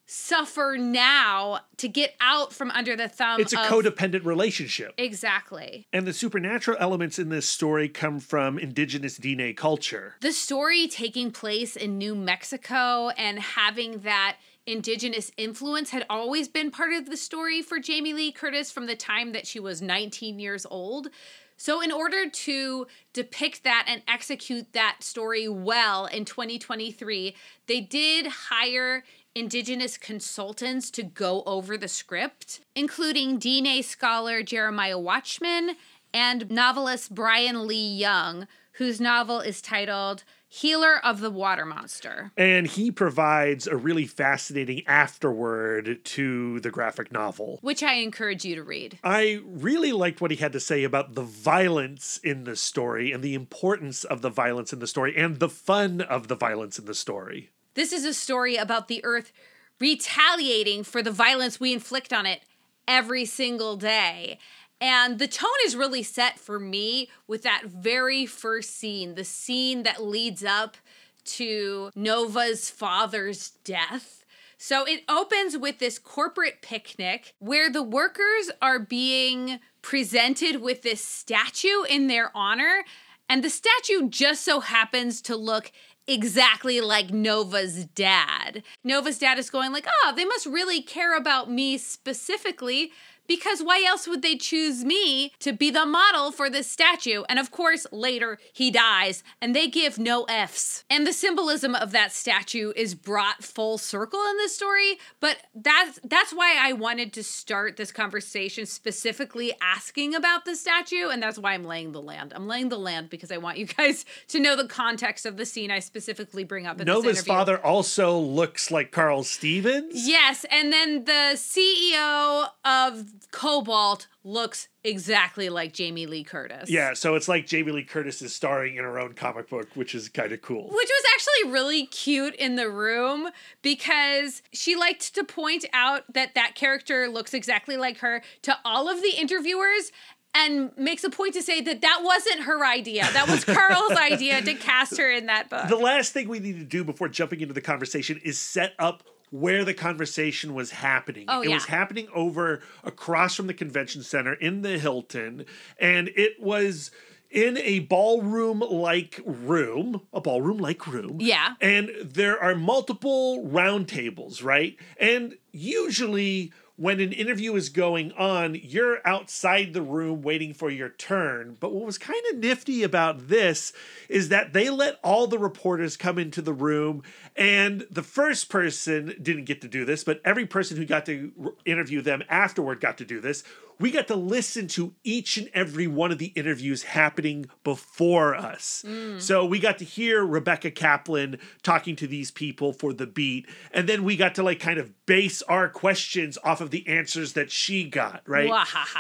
suffer now to get out from under the thumb It's a of codependent relationship. exactly And the supernatural elements in this story come from indigenous Diné culture. the story taking place in New Mexico and having that indigenous influence had always been part of the story for Jamie Lee Curtis from the time that she was 19 years old. So, in order to depict that and execute that story well in 2023, they did hire indigenous consultants to go over the script, including Diné scholar Jeremiah Watchman and novelist Brian Lee Young, whose novel is titled Healer of the Water Monster. And he provides a really fascinating afterword to the graphic novel. Which I encourage you to read. I really liked what he had to say about the violence in the story and the importance of the violence in the story and the fun of the violence in the story. This is a story about the earth retaliating for the violence we inflict on it every single day. And the tone is really set for me with that very first scene, the scene that leads up to Nova's father's death. So it opens with this corporate picnic where the workers are being presented with this statue in their honor. And the statue just so happens to look exactly like Nova's dad. Nova's dad is going like, "Oh, they must really care about me specifically." Because why else would they choose me to be the model for this statue? And of course, later he dies and they give no F's. And the symbolism of that statue is brought full circle in this story, but that's that's why I wanted to start this conversation specifically asking about the statue and that's why I'm laying the land. I'm laying the land because I want you guys to know the context of the scene I specifically bring up in this Nova's father also looks like Karl Stevens. Yes, and then the CEO of Cobalt looks exactly like Jamie Lee Curtis. Yeah, so it's like Jamie Lee Curtis is starring in her own comic book, which is kind of cool. Which was actually really cute in the room because she liked to point out that that character looks exactly like her to all of the interviewers and makes a point to say that that wasn't her idea. That was Karl's idea to cast her in that book. The last thing we need to do before jumping into the conversation is set up where the conversation was happening. Oh, it was happening over across from the convention center in the Hilton, and it was in a ballroom like room, a ballroom like room. Yeah. And there are multiple round tables, right? And usually when an interview is going on, you're outside the room waiting for your turn. But what was kind of nifty about this is that they let all the reporters come into the room, and the first person didn't get to do this, but every person who got to interview them afterward got to do this. We got to listen to each and every one of the interviews happening before us. Mm. So we got to hear Rebecca Kaplan talking to these people for the beat, and then we got to like kind of base our questions off of the answers that she got, right?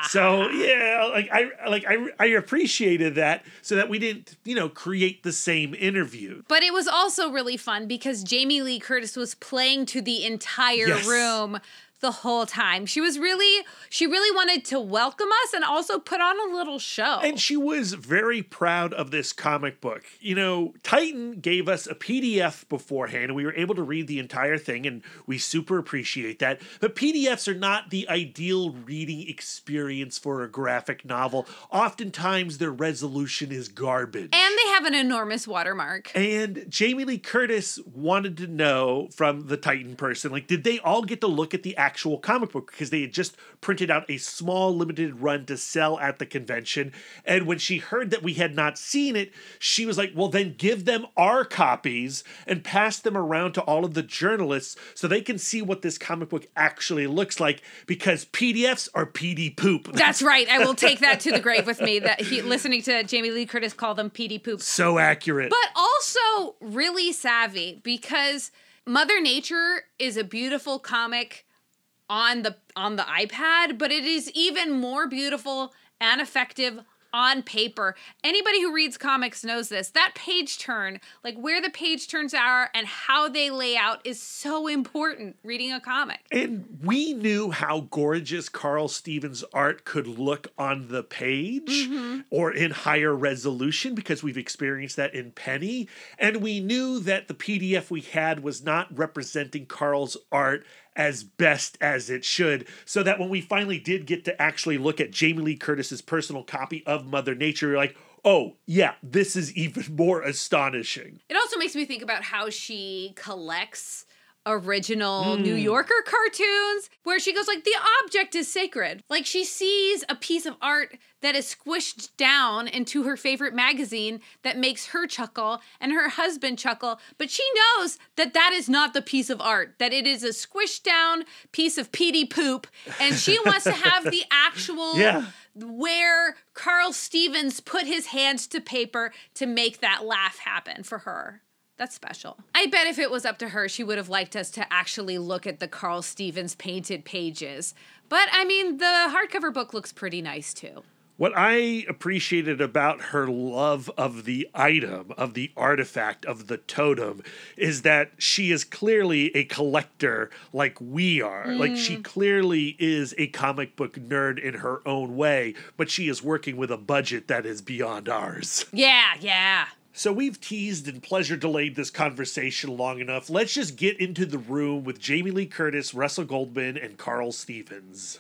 So yeah, like I like I I appreciated that so that we didn't, you know, create the same interview. But it was also really fun because Jamie Lee Curtis was playing to the entire Yes. room the whole time. She was really she really wanted to welcome us and also put on a little show. And she was very proud of this comic book. You know, Titan gave us a PDF beforehand, and we were able to read the entire thing, and we super appreciate that. But PDFs are not the ideal reading experience for a graphic novel. Oftentimes, their resolution is garbage. and they have an enormous watermark. And Jamie Lee Curtis wanted to know from the Titan person, like, did they all get to look at the actual comic book? Because they had just printed out a small limited run to sell at the convention. And when she heard that we had not seen it, she was like, well, then give them our copies and pass them around to all of the journalists so they can see what this comic book actually looks like because PDFs are PD poop. That's right. I will take that to the grave with me. That he listening to Jamie Lee Curtis call them PD poop. so accurate. but also really savvy because Mother Nature is a beautiful comic on the on the iPad, but it is even more beautiful and effective on paper. Anybody who reads comics knows this. That page turn, like where the page turns are and how they lay out is so important reading a comic. And we knew how gorgeous Karl Stevens' art could look on the page mm-hmm. or in higher resolution because we've experienced that in Penny. And we knew that the PDF we had was not representing Karl's art as best as it should. So that when we finally did get to actually look at Jamie Lee Curtis's personal copy of Mother Nature, you're like, oh, yeah, this is even more astonishing. It also makes me think about how she collects original New hmm. Yorker cartoons where she goes like the object is sacred. Like she sees a piece of art that is squished down into her favorite magazine that makes her chuckle and her husband chuckle, but she knows that that is not the piece of art, that it is a squished down piece of peaty poop and she wants to have the actual Yeah. where Karl Stevens put his hands to paper to make that laugh happen for her. That's special. I bet if it was up to her, she would have liked us to actually look at the Karl Stevens painted pages. But I mean, the hardcover book looks pretty nice too. What I appreciated about her love of the item, of the artifact, of the totem, is that she is clearly a collector like we are. Like, she mm. clearly is a comic book nerd in her own way, but she is working with a budget that is beyond ours. Yeah, yeah. So we've teased and pleasure delayed this conversation long enough. Let's just get into the room with Jamie Lee Curtis, Russell Goldman, and Karl Stevens.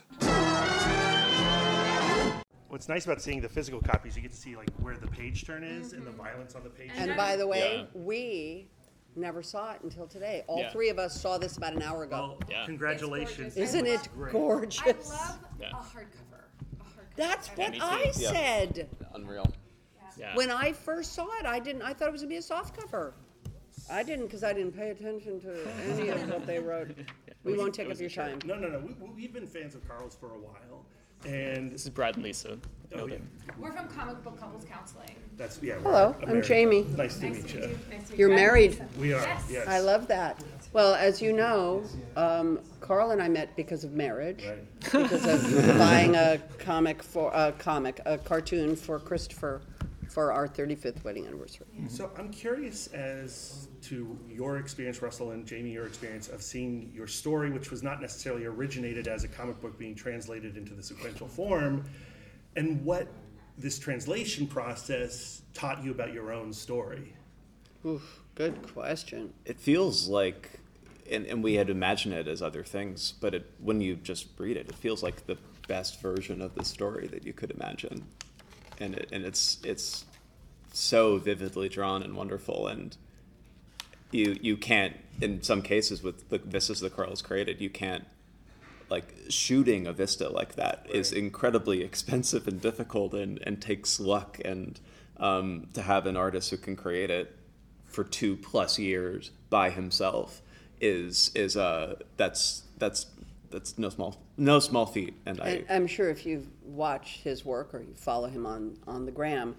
What's nice about seeing the physical copies, you get to see like where the page turn is and the mm-hmm. violence on the page. And turn. by the way, Yeah. we never saw it until today. All Yeah. three of us saw this about an hour ago. Well, Yeah. congratulations. Isn't it Great. gorgeous? Yeah. hardcover. A hardcover. That's what me too. I Yeah. said. Unreal. Yeah. When I first saw it, I didn't. I thought it was gonna be a soft cover. I didn't because I didn't pay attention to any of what they wrote. We won't take up your time. No, no, no. We, we've been fans of Karl's for a while, and This is Brad and Lisa. oh, yeah, We're from Comic Book Couples Counseling. that's yeah. we're Hello, I'm American. Jamie. Nice to meet you. You're married. We are. Yes. I love that. Well, as you know, um, Karl and I met because of marriage, Right. because of buying a comic for a comic, a cartoon for Christopher for our 35th wedding anniversary. So I'm curious as to your experience, Russell and Jamie, your experience of seeing your story, which was not necessarily originated as a comic book being translated into the sequential form, and what this translation process taught you about your own story. Oof, good question. It feels like, and, and we had imagined it as other things, but it, when you just read it, it feels like the best version of the story that you could imagine, and it, and it's it's so vividly drawn and wonderful, and you you can't in some cases with the vistas that Karl's created, you can't like shooting a vista like that is incredibly expensive and difficult and, and takes luck and um, to have an artist who can create it for two plus years by himself is is uh that's that's that's no small no small feat and I And I'm sure if you've watched his work or you follow him on, on the gram,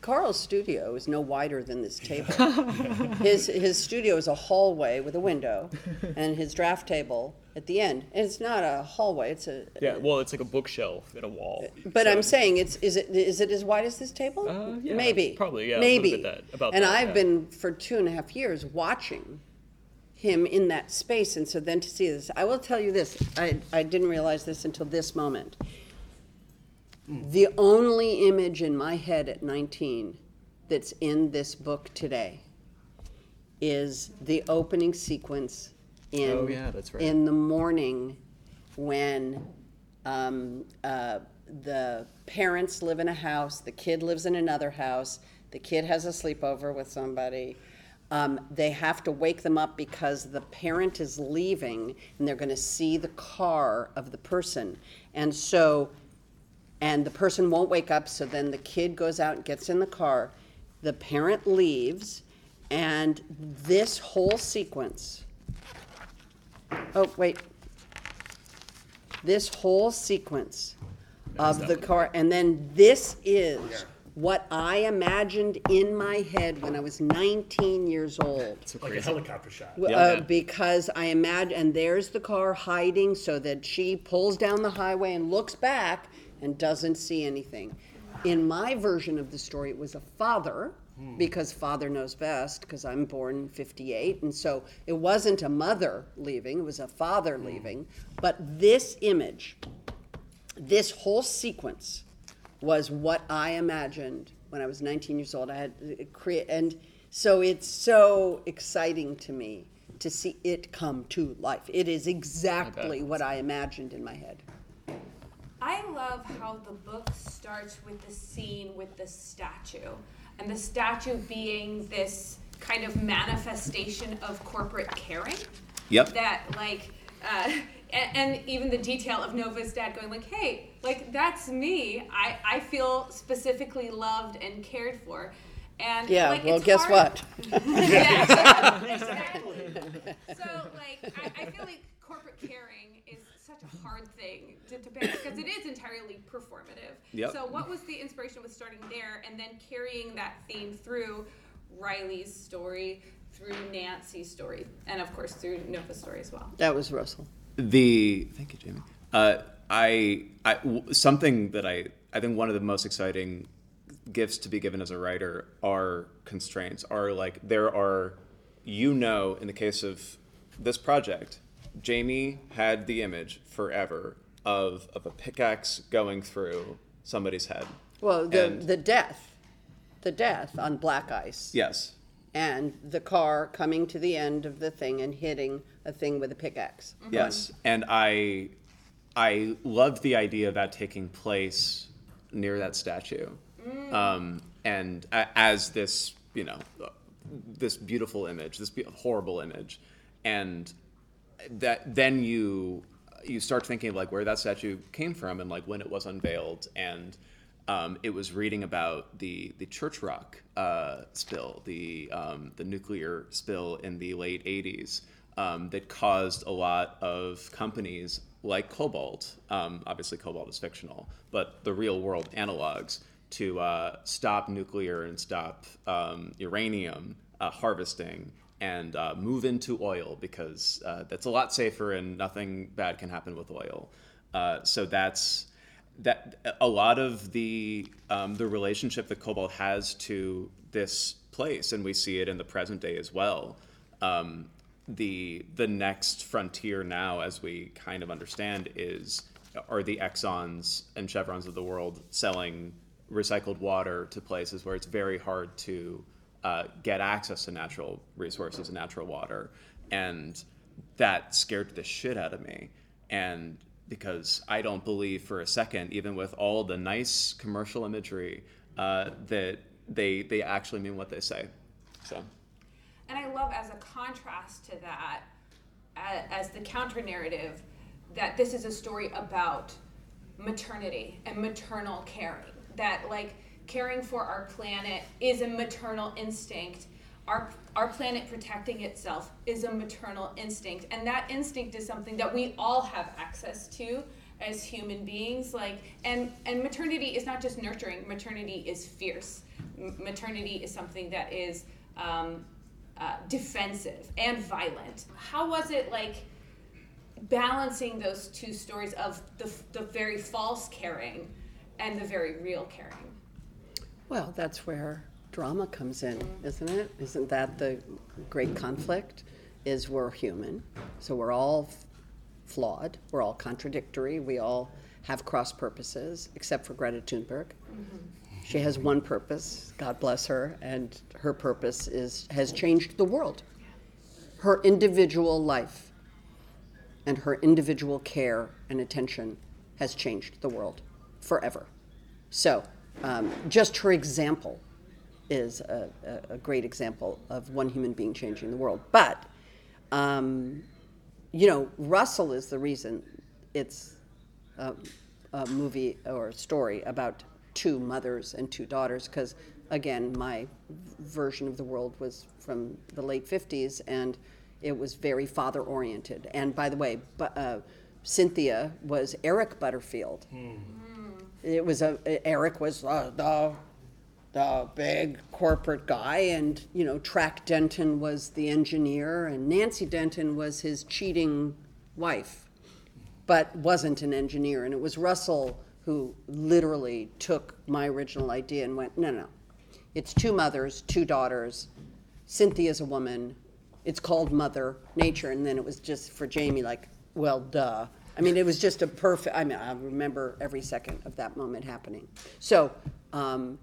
Karl's studio is no wider than this table. his his studio is a hallway with a window, and his draft table at the end. And it's not a hallway; it's a. Yeah, well, it's like a bookshelf in a wall. But So- I'm saying it's is it is it as wide as this table? Uh, yeah, maybe. probably, yeah, a Maybe. bit that- about and that, I've yeah. been for two and a half years watching him in that space, and so then to see this, I will tell you this: I I didn't realize this until this moment. The only image in my head at 19 that's in this book today is the opening sequence in Oh, yeah, that's right. in the morning when um, uh, the parents live in a house, the kid lives in another house, the kid has a sleepover with somebody. Um, they have to wake them up because the parent is leaving and they're going to see the car of the person. And so, and the person won't wake up, so then the kid goes out and gets in the car. The parent leaves, and this whole sequence Oh, wait. This whole sequence of the car, and then this is what I imagined in my head when I was 19 years old. like a helicopter shot. Uh, Yeah. because I imagine, and there's the car hiding so that she pulls down the highway and looks back and doesn't see anything. In my version of the story, it was a father, because father knows best, because I'm born in 58. And so it wasn't a mother leaving, it was a father leaving. But this image, this whole sequence was what I imagined when I was 19 years old. I had uh, create, and so it's so exciting to me to see it come to life. It is exactly what I imagined in my head. I love how the book starts with the scene with the statue, and the statue being this kind of manifestation of corporate caring. Yep. That like, uh, and, and even the detail of Nova's dad going like, "Hey, like that's me. I I feel specifically loved and cared for." And Yeah, like, well, it's guess hard- what? yeah, exactly. So, like, I, I feel like corporate caring is such a hard thing to, to pick because it is entirely performative. Yep. So, what was the inspiration with starting there and then carrying that theme through Riley's story, through Nancy's story, and of course through Nova's story as well? That was Russell. The thank you, Jamie. Uh, I, I w- something that I I think one of the most exciting gifts to be given as a writer are constraints. Are like there are, you know, in the case of this project, Jamie had the image forever of of a pickaxe going through somebody's head. Well, the, And- the death, the death on black ice, Yes. And the car coming to the end of the thing and hitting a thing with a pickaxe. Yes, and I I loved the idea of that taking place near that statue, um, and a, as this you know this beautiful image, this be- horrible image, and that then you you start thinking of like where that statue came from and like when it was unveiled and um, it was reading about the the church rock uh, spill the um, the nuclear spill in the late 80s um, that caused a lot of companies like Cobalt um, obviously Cobalt is fictional but the real world analogs to uh, stop nuclear and stop um, uranium uh, harvesting and uh, move into oil because uh, that's a lot safer and nothing bad can happen with oil. Uh, so that's that. A lot of the um, the relationship that Cobalt has to this place, and we see it in the present day as well. Um, the the next frontier now, as we kind of understand, is are the Exxon's and Chevrons of the world selling recycled water to places where it's very hard to uh, get access to natural resources and natural water. And that scared the shit out of me. And because I don't believe for a second, even with all the nice commercial imagery, uh, that they they actually mean what they say. So And I love as a contrast to that, a- as the counter narrative, that this is a story about maternity and maternal caring. That like caring for our planet is a maternal instinct. Our our planet protecting itself is a maternal instinct, and that instinct is something that we all have access to as human beings. Like and and maternity is not just nurturing. Maternity is fierce. M- maternity is something that is. Um, uh, defensive and violent. How was it like balancing those two stories of the, the very false caring and the very real caring? Well, that's where drama comes in, isn't it? Isn't that the great conflict? Is we're human, so we're all f- flawed, we're all contradictory, we all have cross purposes, except for Greta Thunberg. She has one purpose, God bless her, and her purpose is has changed the world. Her individual life and her individual care and attention has changed the world forever. So, um, just her example is a, a, great example of one human being changing the world. But, um, you know, Russell is the reason it's a, a movie or a story about two mothers and two daughters, because, again, my version of the world was from the late 50s and it was very father oriented. And by the way, uh, Cynthia was Eric Butterfield. It was a Eric was uh, the the big corporate guy, and you know, Track Denton was the engineer, and Nancy Denton was his cheating wife, but wasn't an engineer. And it was Russell who literally took my original idea and went, no, no, it's two mothers, two daughters. Cynthia's a woman. It's called Mother Nature, and then it was just for Jamie, like, well, duh. I mean, it was just a perfect. I mean, I remember every second of that moment happening. So, um,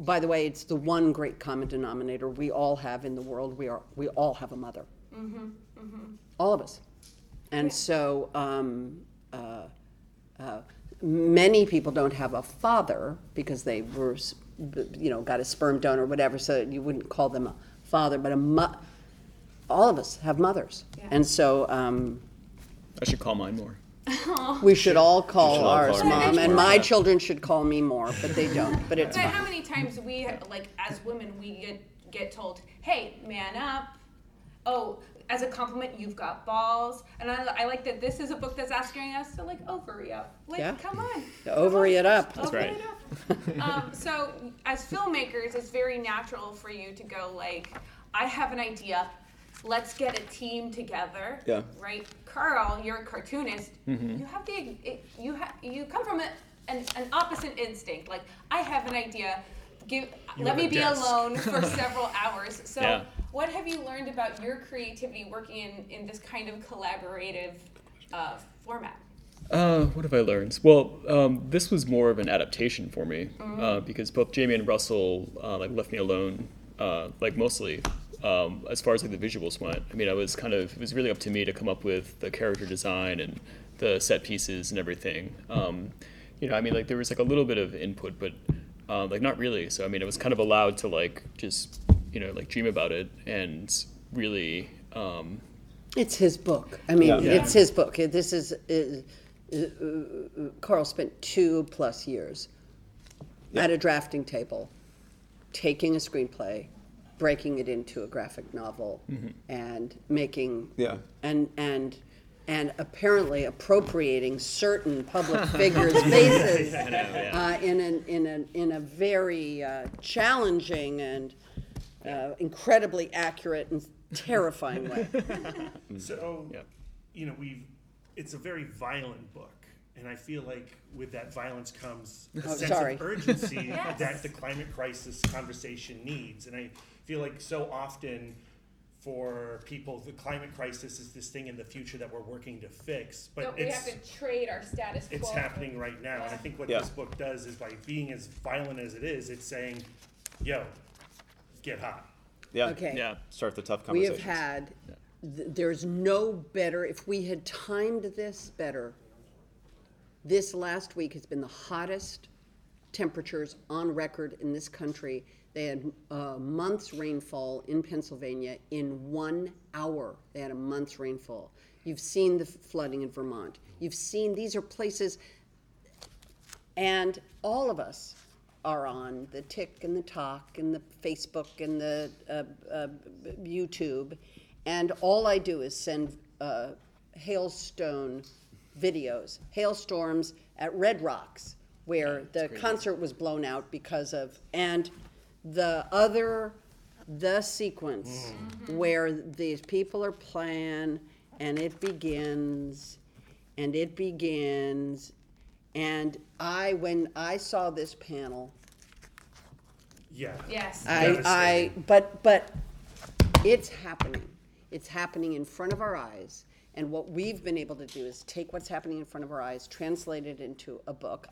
by the way, it's the one great common denominator we all have in the world. We are we all have a mother. All of us. And so, um, uh, uh, many people don't have a father because they were, you know, got a sperm donor or whatever. So you wouldn't call them a father, but a mo- all of us have mothers, and so um, I should call mine more. we should all call should all ours call our mom, moms and more, my yeah. children should call me more, but they don't. But it's But fine. how many times we like as women we get get told, "Hey, man up." Oh, as a compliment, you've got balls, and I, I like that. This is a book that's asking us to like ovary up. Like, Yeah. come on, The ovary it up. That's ovary right. it up. um, so, as filmmakers, it's very natural for you to go like, "I have an idea." Let's get a team together. Yeah. Right, Karl, you're a cartoonist. You have the it, you have you come from a, an, an opposite instinct. Like I have an idea. Give You let me be desk. alone for several hours. So, Yeah. what have you learned about your creativity working in in this kind of collaborative uh, format? Uh, what have I learned? Well, um, this was more of an adaptation for me uh, because both Jamie and Russell uh, like left me alone, uh, like mostly um, as far as like the visuals went. I mean, I was kind of it was really up to me to come up with the character design and the set pieces and everything. Um, you know, I mean, like there was like a little bit of input, but uh, like not really. So I mean, I was kind of allowed to like just you know like dream about it and really. Um, It's his book. I mean, Yeah. it's his book. This is, uh, uh, uh, Karl spent two plus years at a drafting table, taking a screenplay, breaking it into a graphic novel, and making Yeah. and and and apparently appropriating certain public figures' faces uh, in an in a in a very uh, challenging and uh, incredibly accurate and terrifying way. So, Yeah. you know, we've it's a very violent book, and I feel like with that violence comes a Oh, sense sorry. of urgency that the climate crisis conversation needs, and I feel like so often. For people, the climate crisis is this thing in the future that we're working to fix, but Don't we it's have to trade our status quo? it's happening right now. And I think what Yeah. this book does is by being as violent as it is, it's saying, "Yo, get hot." Yeah. Okay. yeah. Start the tough conversation. We conversations. have had, th- there's no better, if we had timed this better, this last week has been the hottest temperatures on record in this country. They had a month's rainfall in Pennsylvania in one hour. They had a month's rainfall. You've seen the flooding in Vermont. You've seen, these are places and all of us are on the Tick and the Talk and the Facebook and the uh, uh, YouTube. And all I do is send uh, hailstone videos, hailstorms at Red Rocks, where the concert was blown out because of, and the other, the sequence mm-hmm. where these people are playing and it begins and it begins and I, when I saw this panel, Yeah. Yes. I, I, Devastating. but, but it's happening. It's happening in front of our eyes. And what we've been able to do is take what's happening in front of our eyes, translate it into a book.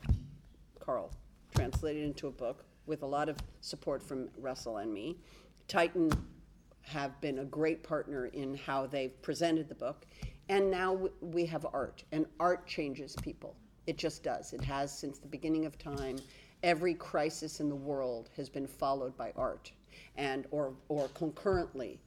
Carl, translate it into a book with a lot of support from Russell and me. Titan have been a great partner in how they've presented the book. And now we have art, and art changes people. It just does. It has since the beginning of time. Every crisis in the world has been followed by art, and or or concurrently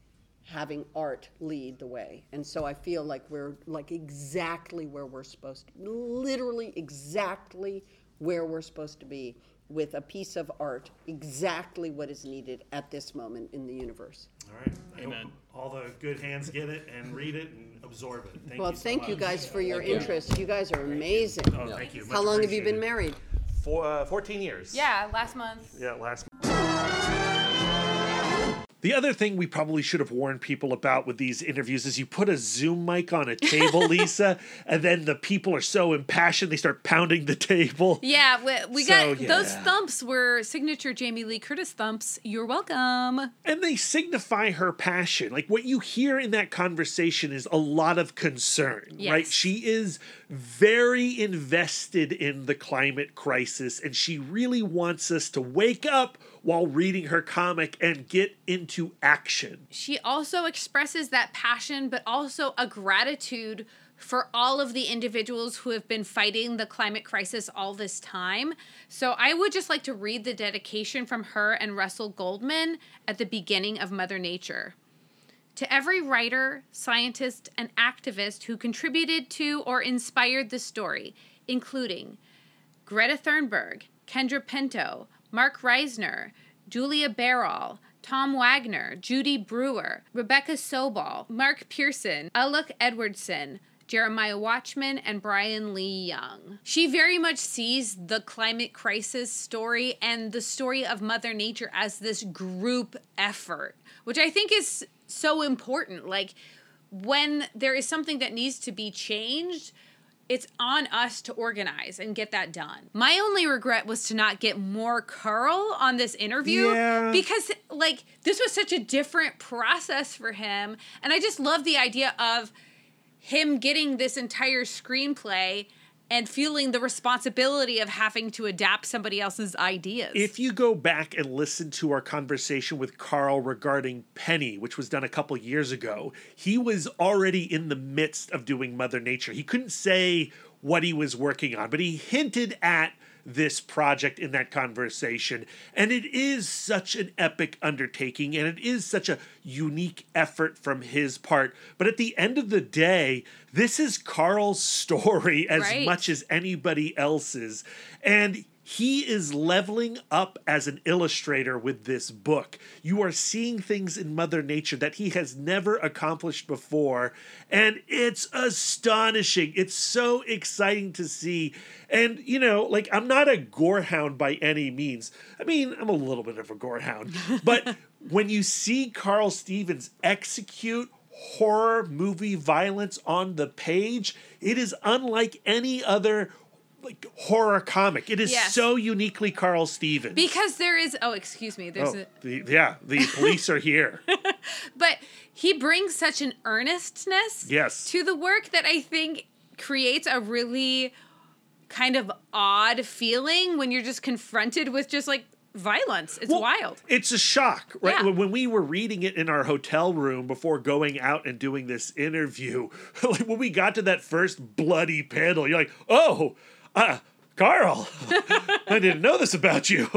having art lead the way. And so I feel like we're like exactly where we're supposed to, literally exactly where we're supposed to be with a piece of art, exactly what is needed at this moment in the universe. All right. I hope Amen. all the good hands get it and read it and absorb it. Thank Well, you so thank you much. guys for your Thank interest. You guys are amazing. Oh, thank you. How long have you been appreciated. married? For uh, 14 years. Yeah, last month. Yeah, last The other thing we probably should have warned people about with these interviews is you put a Zoom mic on a table, Lisa, and then the people are so impassioned they start pounding the table. Yeah, we, we So, got those thumps were signature Jamie Lee Curtis thumps. You're welcome. And they signify her passion. Like what you hear in that conversation is a lot of concern, right? She is very invested in the climate crisis and she really wants us to wake up while reading her comic and get into action. She also expresses that passion, but also a gratitude for all of the individuals who have been fighting the climate crisis all this time. So I would just like to read the dedication from her and Russell Goldman at the beginning of Mother Nature. To every writer, scientist, and activist who contributed to or inspired the story, including Greta Thunberg, Kendra Pinto, Marc Reisner, Julia Barrall, Tom Wagner, Judy Brewer, Rebecca Sobal, Mark Pearson, Alec Edwardson, Jeremiah Watchman, and Brian Lee Young. She very much sees the climate crisis story and the story of Mother Nature as this group effort, which I think is so important. Like, when there is something that needs to be changed, it's on us to organize and get that done. My only regret was to not get more Karl on this interview Yeah. because like this was such a different process for him and I just love the idea of him getting this entire screenplay and feeling the responsibility of having to adapt somebody else's ideas. If you go back and listen to our conversation with Karl regarding Penny, which was done a couple years ago, he was already in the midst of doing Mother Nature. He couldn't say what he was working on, but he hinted at this project in that conversation. And it is such an epic undertaking and it is such a unique effort from his part. But at the end of the day, this is Karl's story as Right. much as anybody else's. And he is leveling up as an illustrator with this book. You are seeing things in Mother Nature that he has never accomplished before, and it's astonishing. It's so exciting to see. And, you know, like, I'm not a gorehound by any means. I mean, I'm a little bit of a gorehound, but when you see Karl Stevens execute horror movie violence on the page, it is unlike any other like horror comic. It is Yes. so uniquely Karl Stevens. because there is oh excuse me there's Oh, a the, yeah, the police are here. but he brings such an earnestness Yes. to the work that I think creates a really kind of odd feeling when you're just confronted with just like violence. It's Well, wild. It's a shock, right? Yeah. When- When we were reading it in our hotel room before going out and doing this interview, like when we got to that first bloody panel, you're like, oh, uh, Karl, I didn't know this about you.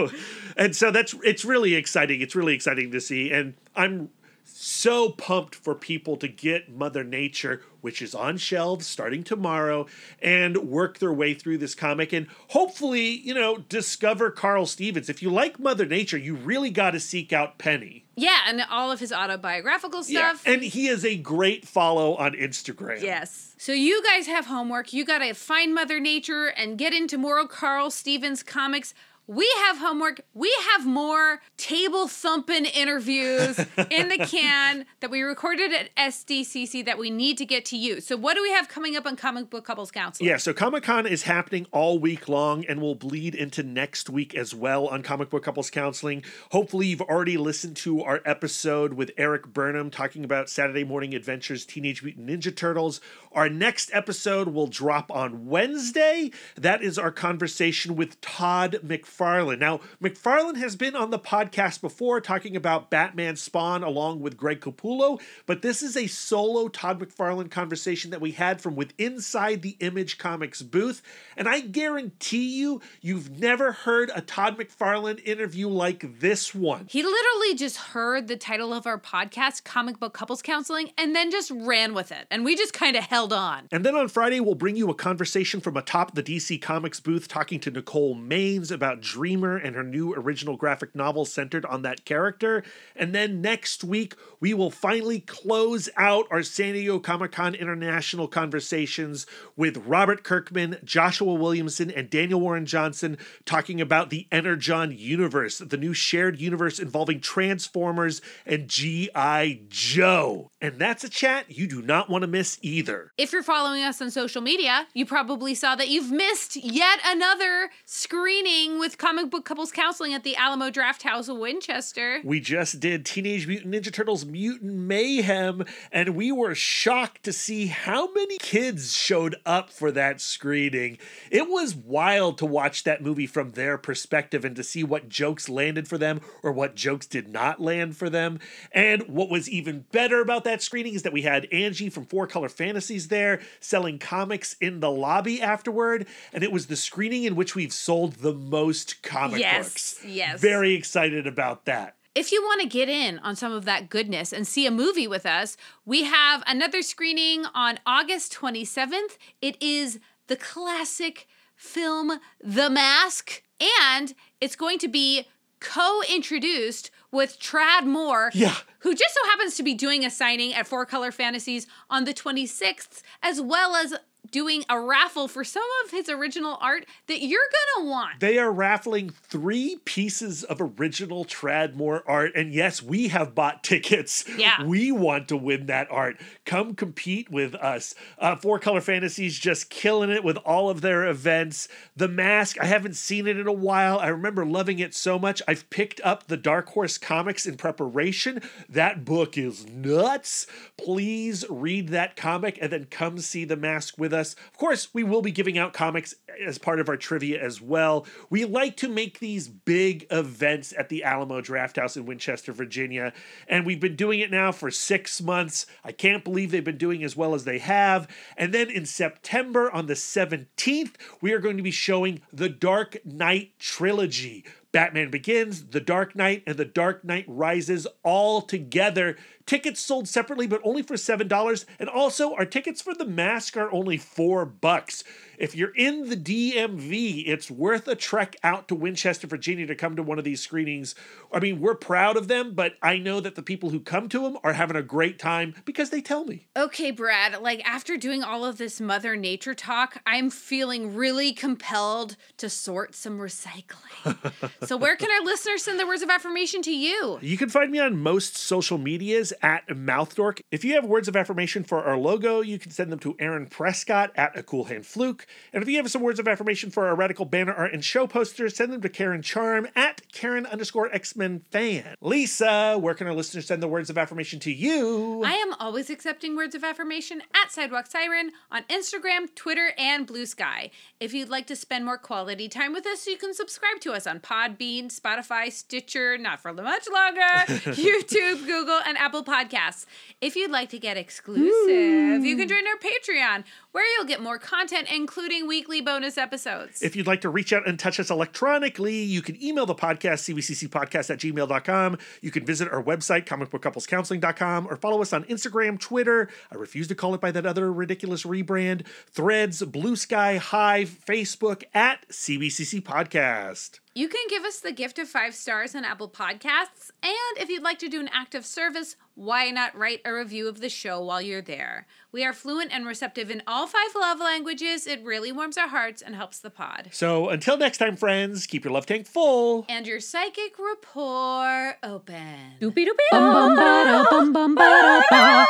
And so that's it's really exciting. It's really exciting to see. And I'm so pumped for people to get Mother Nature, which is on shelves starting tomorrow, and work their way through this comic and hopefully, you know, discover Karl Stevens. If you like Mother Nature, you really got to seek out Penny. Yeah, and all of his autobiographical stuff. Yeah, And he is a great follow on Instagram. Yes. So you guys have homework. You got to find Mother Nature and get into more Karl Stevens comics. We have homework. We have more table thumping interviews in the can that we recorded at SDCC that we need to get to you. So what do we have coming up on Comic Book Couples Counseling? Yeah, so Comic Con is happening all week long and will bleed into next week as well on Comic Book Couples Counseling. Hopefully, you've already listened to our episode with Erik Burnham talking about Saturday Morning Adventures Teenage Mutant Ninja Turtles. Our next episode will drop on Wednesday. That is our conversation with Todd McFarlane. Now, McFarlane has been on the podcast before talking about Batman Spawn along with Greg Capullo, but this is a solo Todd McFarlane conversation that we had from with inside the Image Comics booth. And I guarantee you, you've never heard a Todd McFarlane interview like this one. He literally just heard the title of our podcast, Comic Book Couples Counseling, and then just ran with it. And we just kind of held on. And then on Friday, we'll bring you a conversation from atop the DC Comics booth talking to Nicole Maines about Dreamer and her new original graphic novel centered on that character. And then next week, we will finally close out our San Diego Comic Con International conversations with Robert Kirkman, Joshua Williamson, and Daniel Warren Johnson talking about the Energon universe, the new shared universe involving Transformers and G.I. Joe. And that's a chat you do not want to miss either. If you're following us on social media, you probably saw that you've missed yet another screening with Comic Book Couples Counseling at the Alamo Drafthouse of Winchester. We just did Teenage Mutant Ninja Turtles Mutant Mayhem, and we were shocked to see how many kids showed up for that screening. It was wild to watch that movie from their perspective and to see what jokes landed for them or what jokes did not land for them. And what was even better about that screening is that we had Angie from Four Color Fantasies there selling comics in the lobby afterward, and it was the screening in which we've sold the most comic Yes, books. yes. Very excited about that. If you want to get in on some of that goodness and see a movie with us, we have another screening on August 27th. It is the classic film The Mask, and it's going to be co introduced with Tradd Moore, Yeah. who just so happens to be doing a signing at Four Color Fantasies on the 26th, as well as doing a raffle for some of his original art that you're gonna want. They are raffling three pieces of original Tradd Moore art. And yes, we have bought tickets. Yeah. We want to win that art. Come compete with us. Uh, Four Color Fantasies just killing it with all of their events. The Mask, I haven't seen it in a while. I remember loving it so much. I've picked up the Dark Horse comics in preparation. That book is nuts. Please read that comic and then come see The Mask with us. Of course, we will be giving out comics as part of our trivia as well. We like to make these big events at the Alamo Drafthouse in Winchester, Virginia, and we've been doing it now for six months. I can't believe they've been doing as well as they have. And then in September, on the 17th, we are going to be showing the Dark Knight trilogy. Batman Begins, The Dark Knight, and The Dark Knight Rises all together. Tickets sold separately, but only for $7. And also, our tickets for The Mask are only 4 bucks. If you're in the DMV, it's worth a trek out to Winchester, Virginia to come to one of these screenings. I mean, we're proud of them, but I know that the people who come to them are having a great time because they tell me. Okay, Brad, like after doing all of this Mother Nature talk, I'm feeling really compelled to sort some recycling. so, where can our listeners send their words of affirmation to you? You can find me on most social medias at Mouthdork. If you have words of affirmation for our logo, you can send them to Aaron Prescott at A Cool Hand Fluke. And if you have some words of affirmation for our radical banner art and show posters, send them to Karen Charm at Karen underscore X Men fan. Lisa, where can our listeners send the words of affirmation to you? I am always accepting words of affirmation at Sidewalk Siren on Instagram, Twitter, and Blue Sky. If you'd like to spend more quality time with us, you can subscribe to us on Podbean, Spotify, Stitcher, not for much longer, YouTube, Google, and Apple Podcasts. If you'd like to get exclusive, you can hmm. join our Patreon, where you'll get more content, including weekly bonus episodes. If you'd like to reach out and touch us electronically, you can email the podcast, cbccpodcast at gmail.com. You can visit our website, comicbookcouplescounseling.com, or follow us on Instagram, Twitter. I refuse to call it by that other ridiculous rebrand. Threads, Blue Sky, Hive, Facebook at CBCC Podcast. You can give us the gift of five stars on Apple Podcasts. And if you'd like to do an act of service, why not write a review of the show while you're there? We are fluent and receptive in all five love languages. It really warms our hearts and helps the pod. So until next time, friends, keep your love tank full. And your psychic rapport open. Doopy doopy.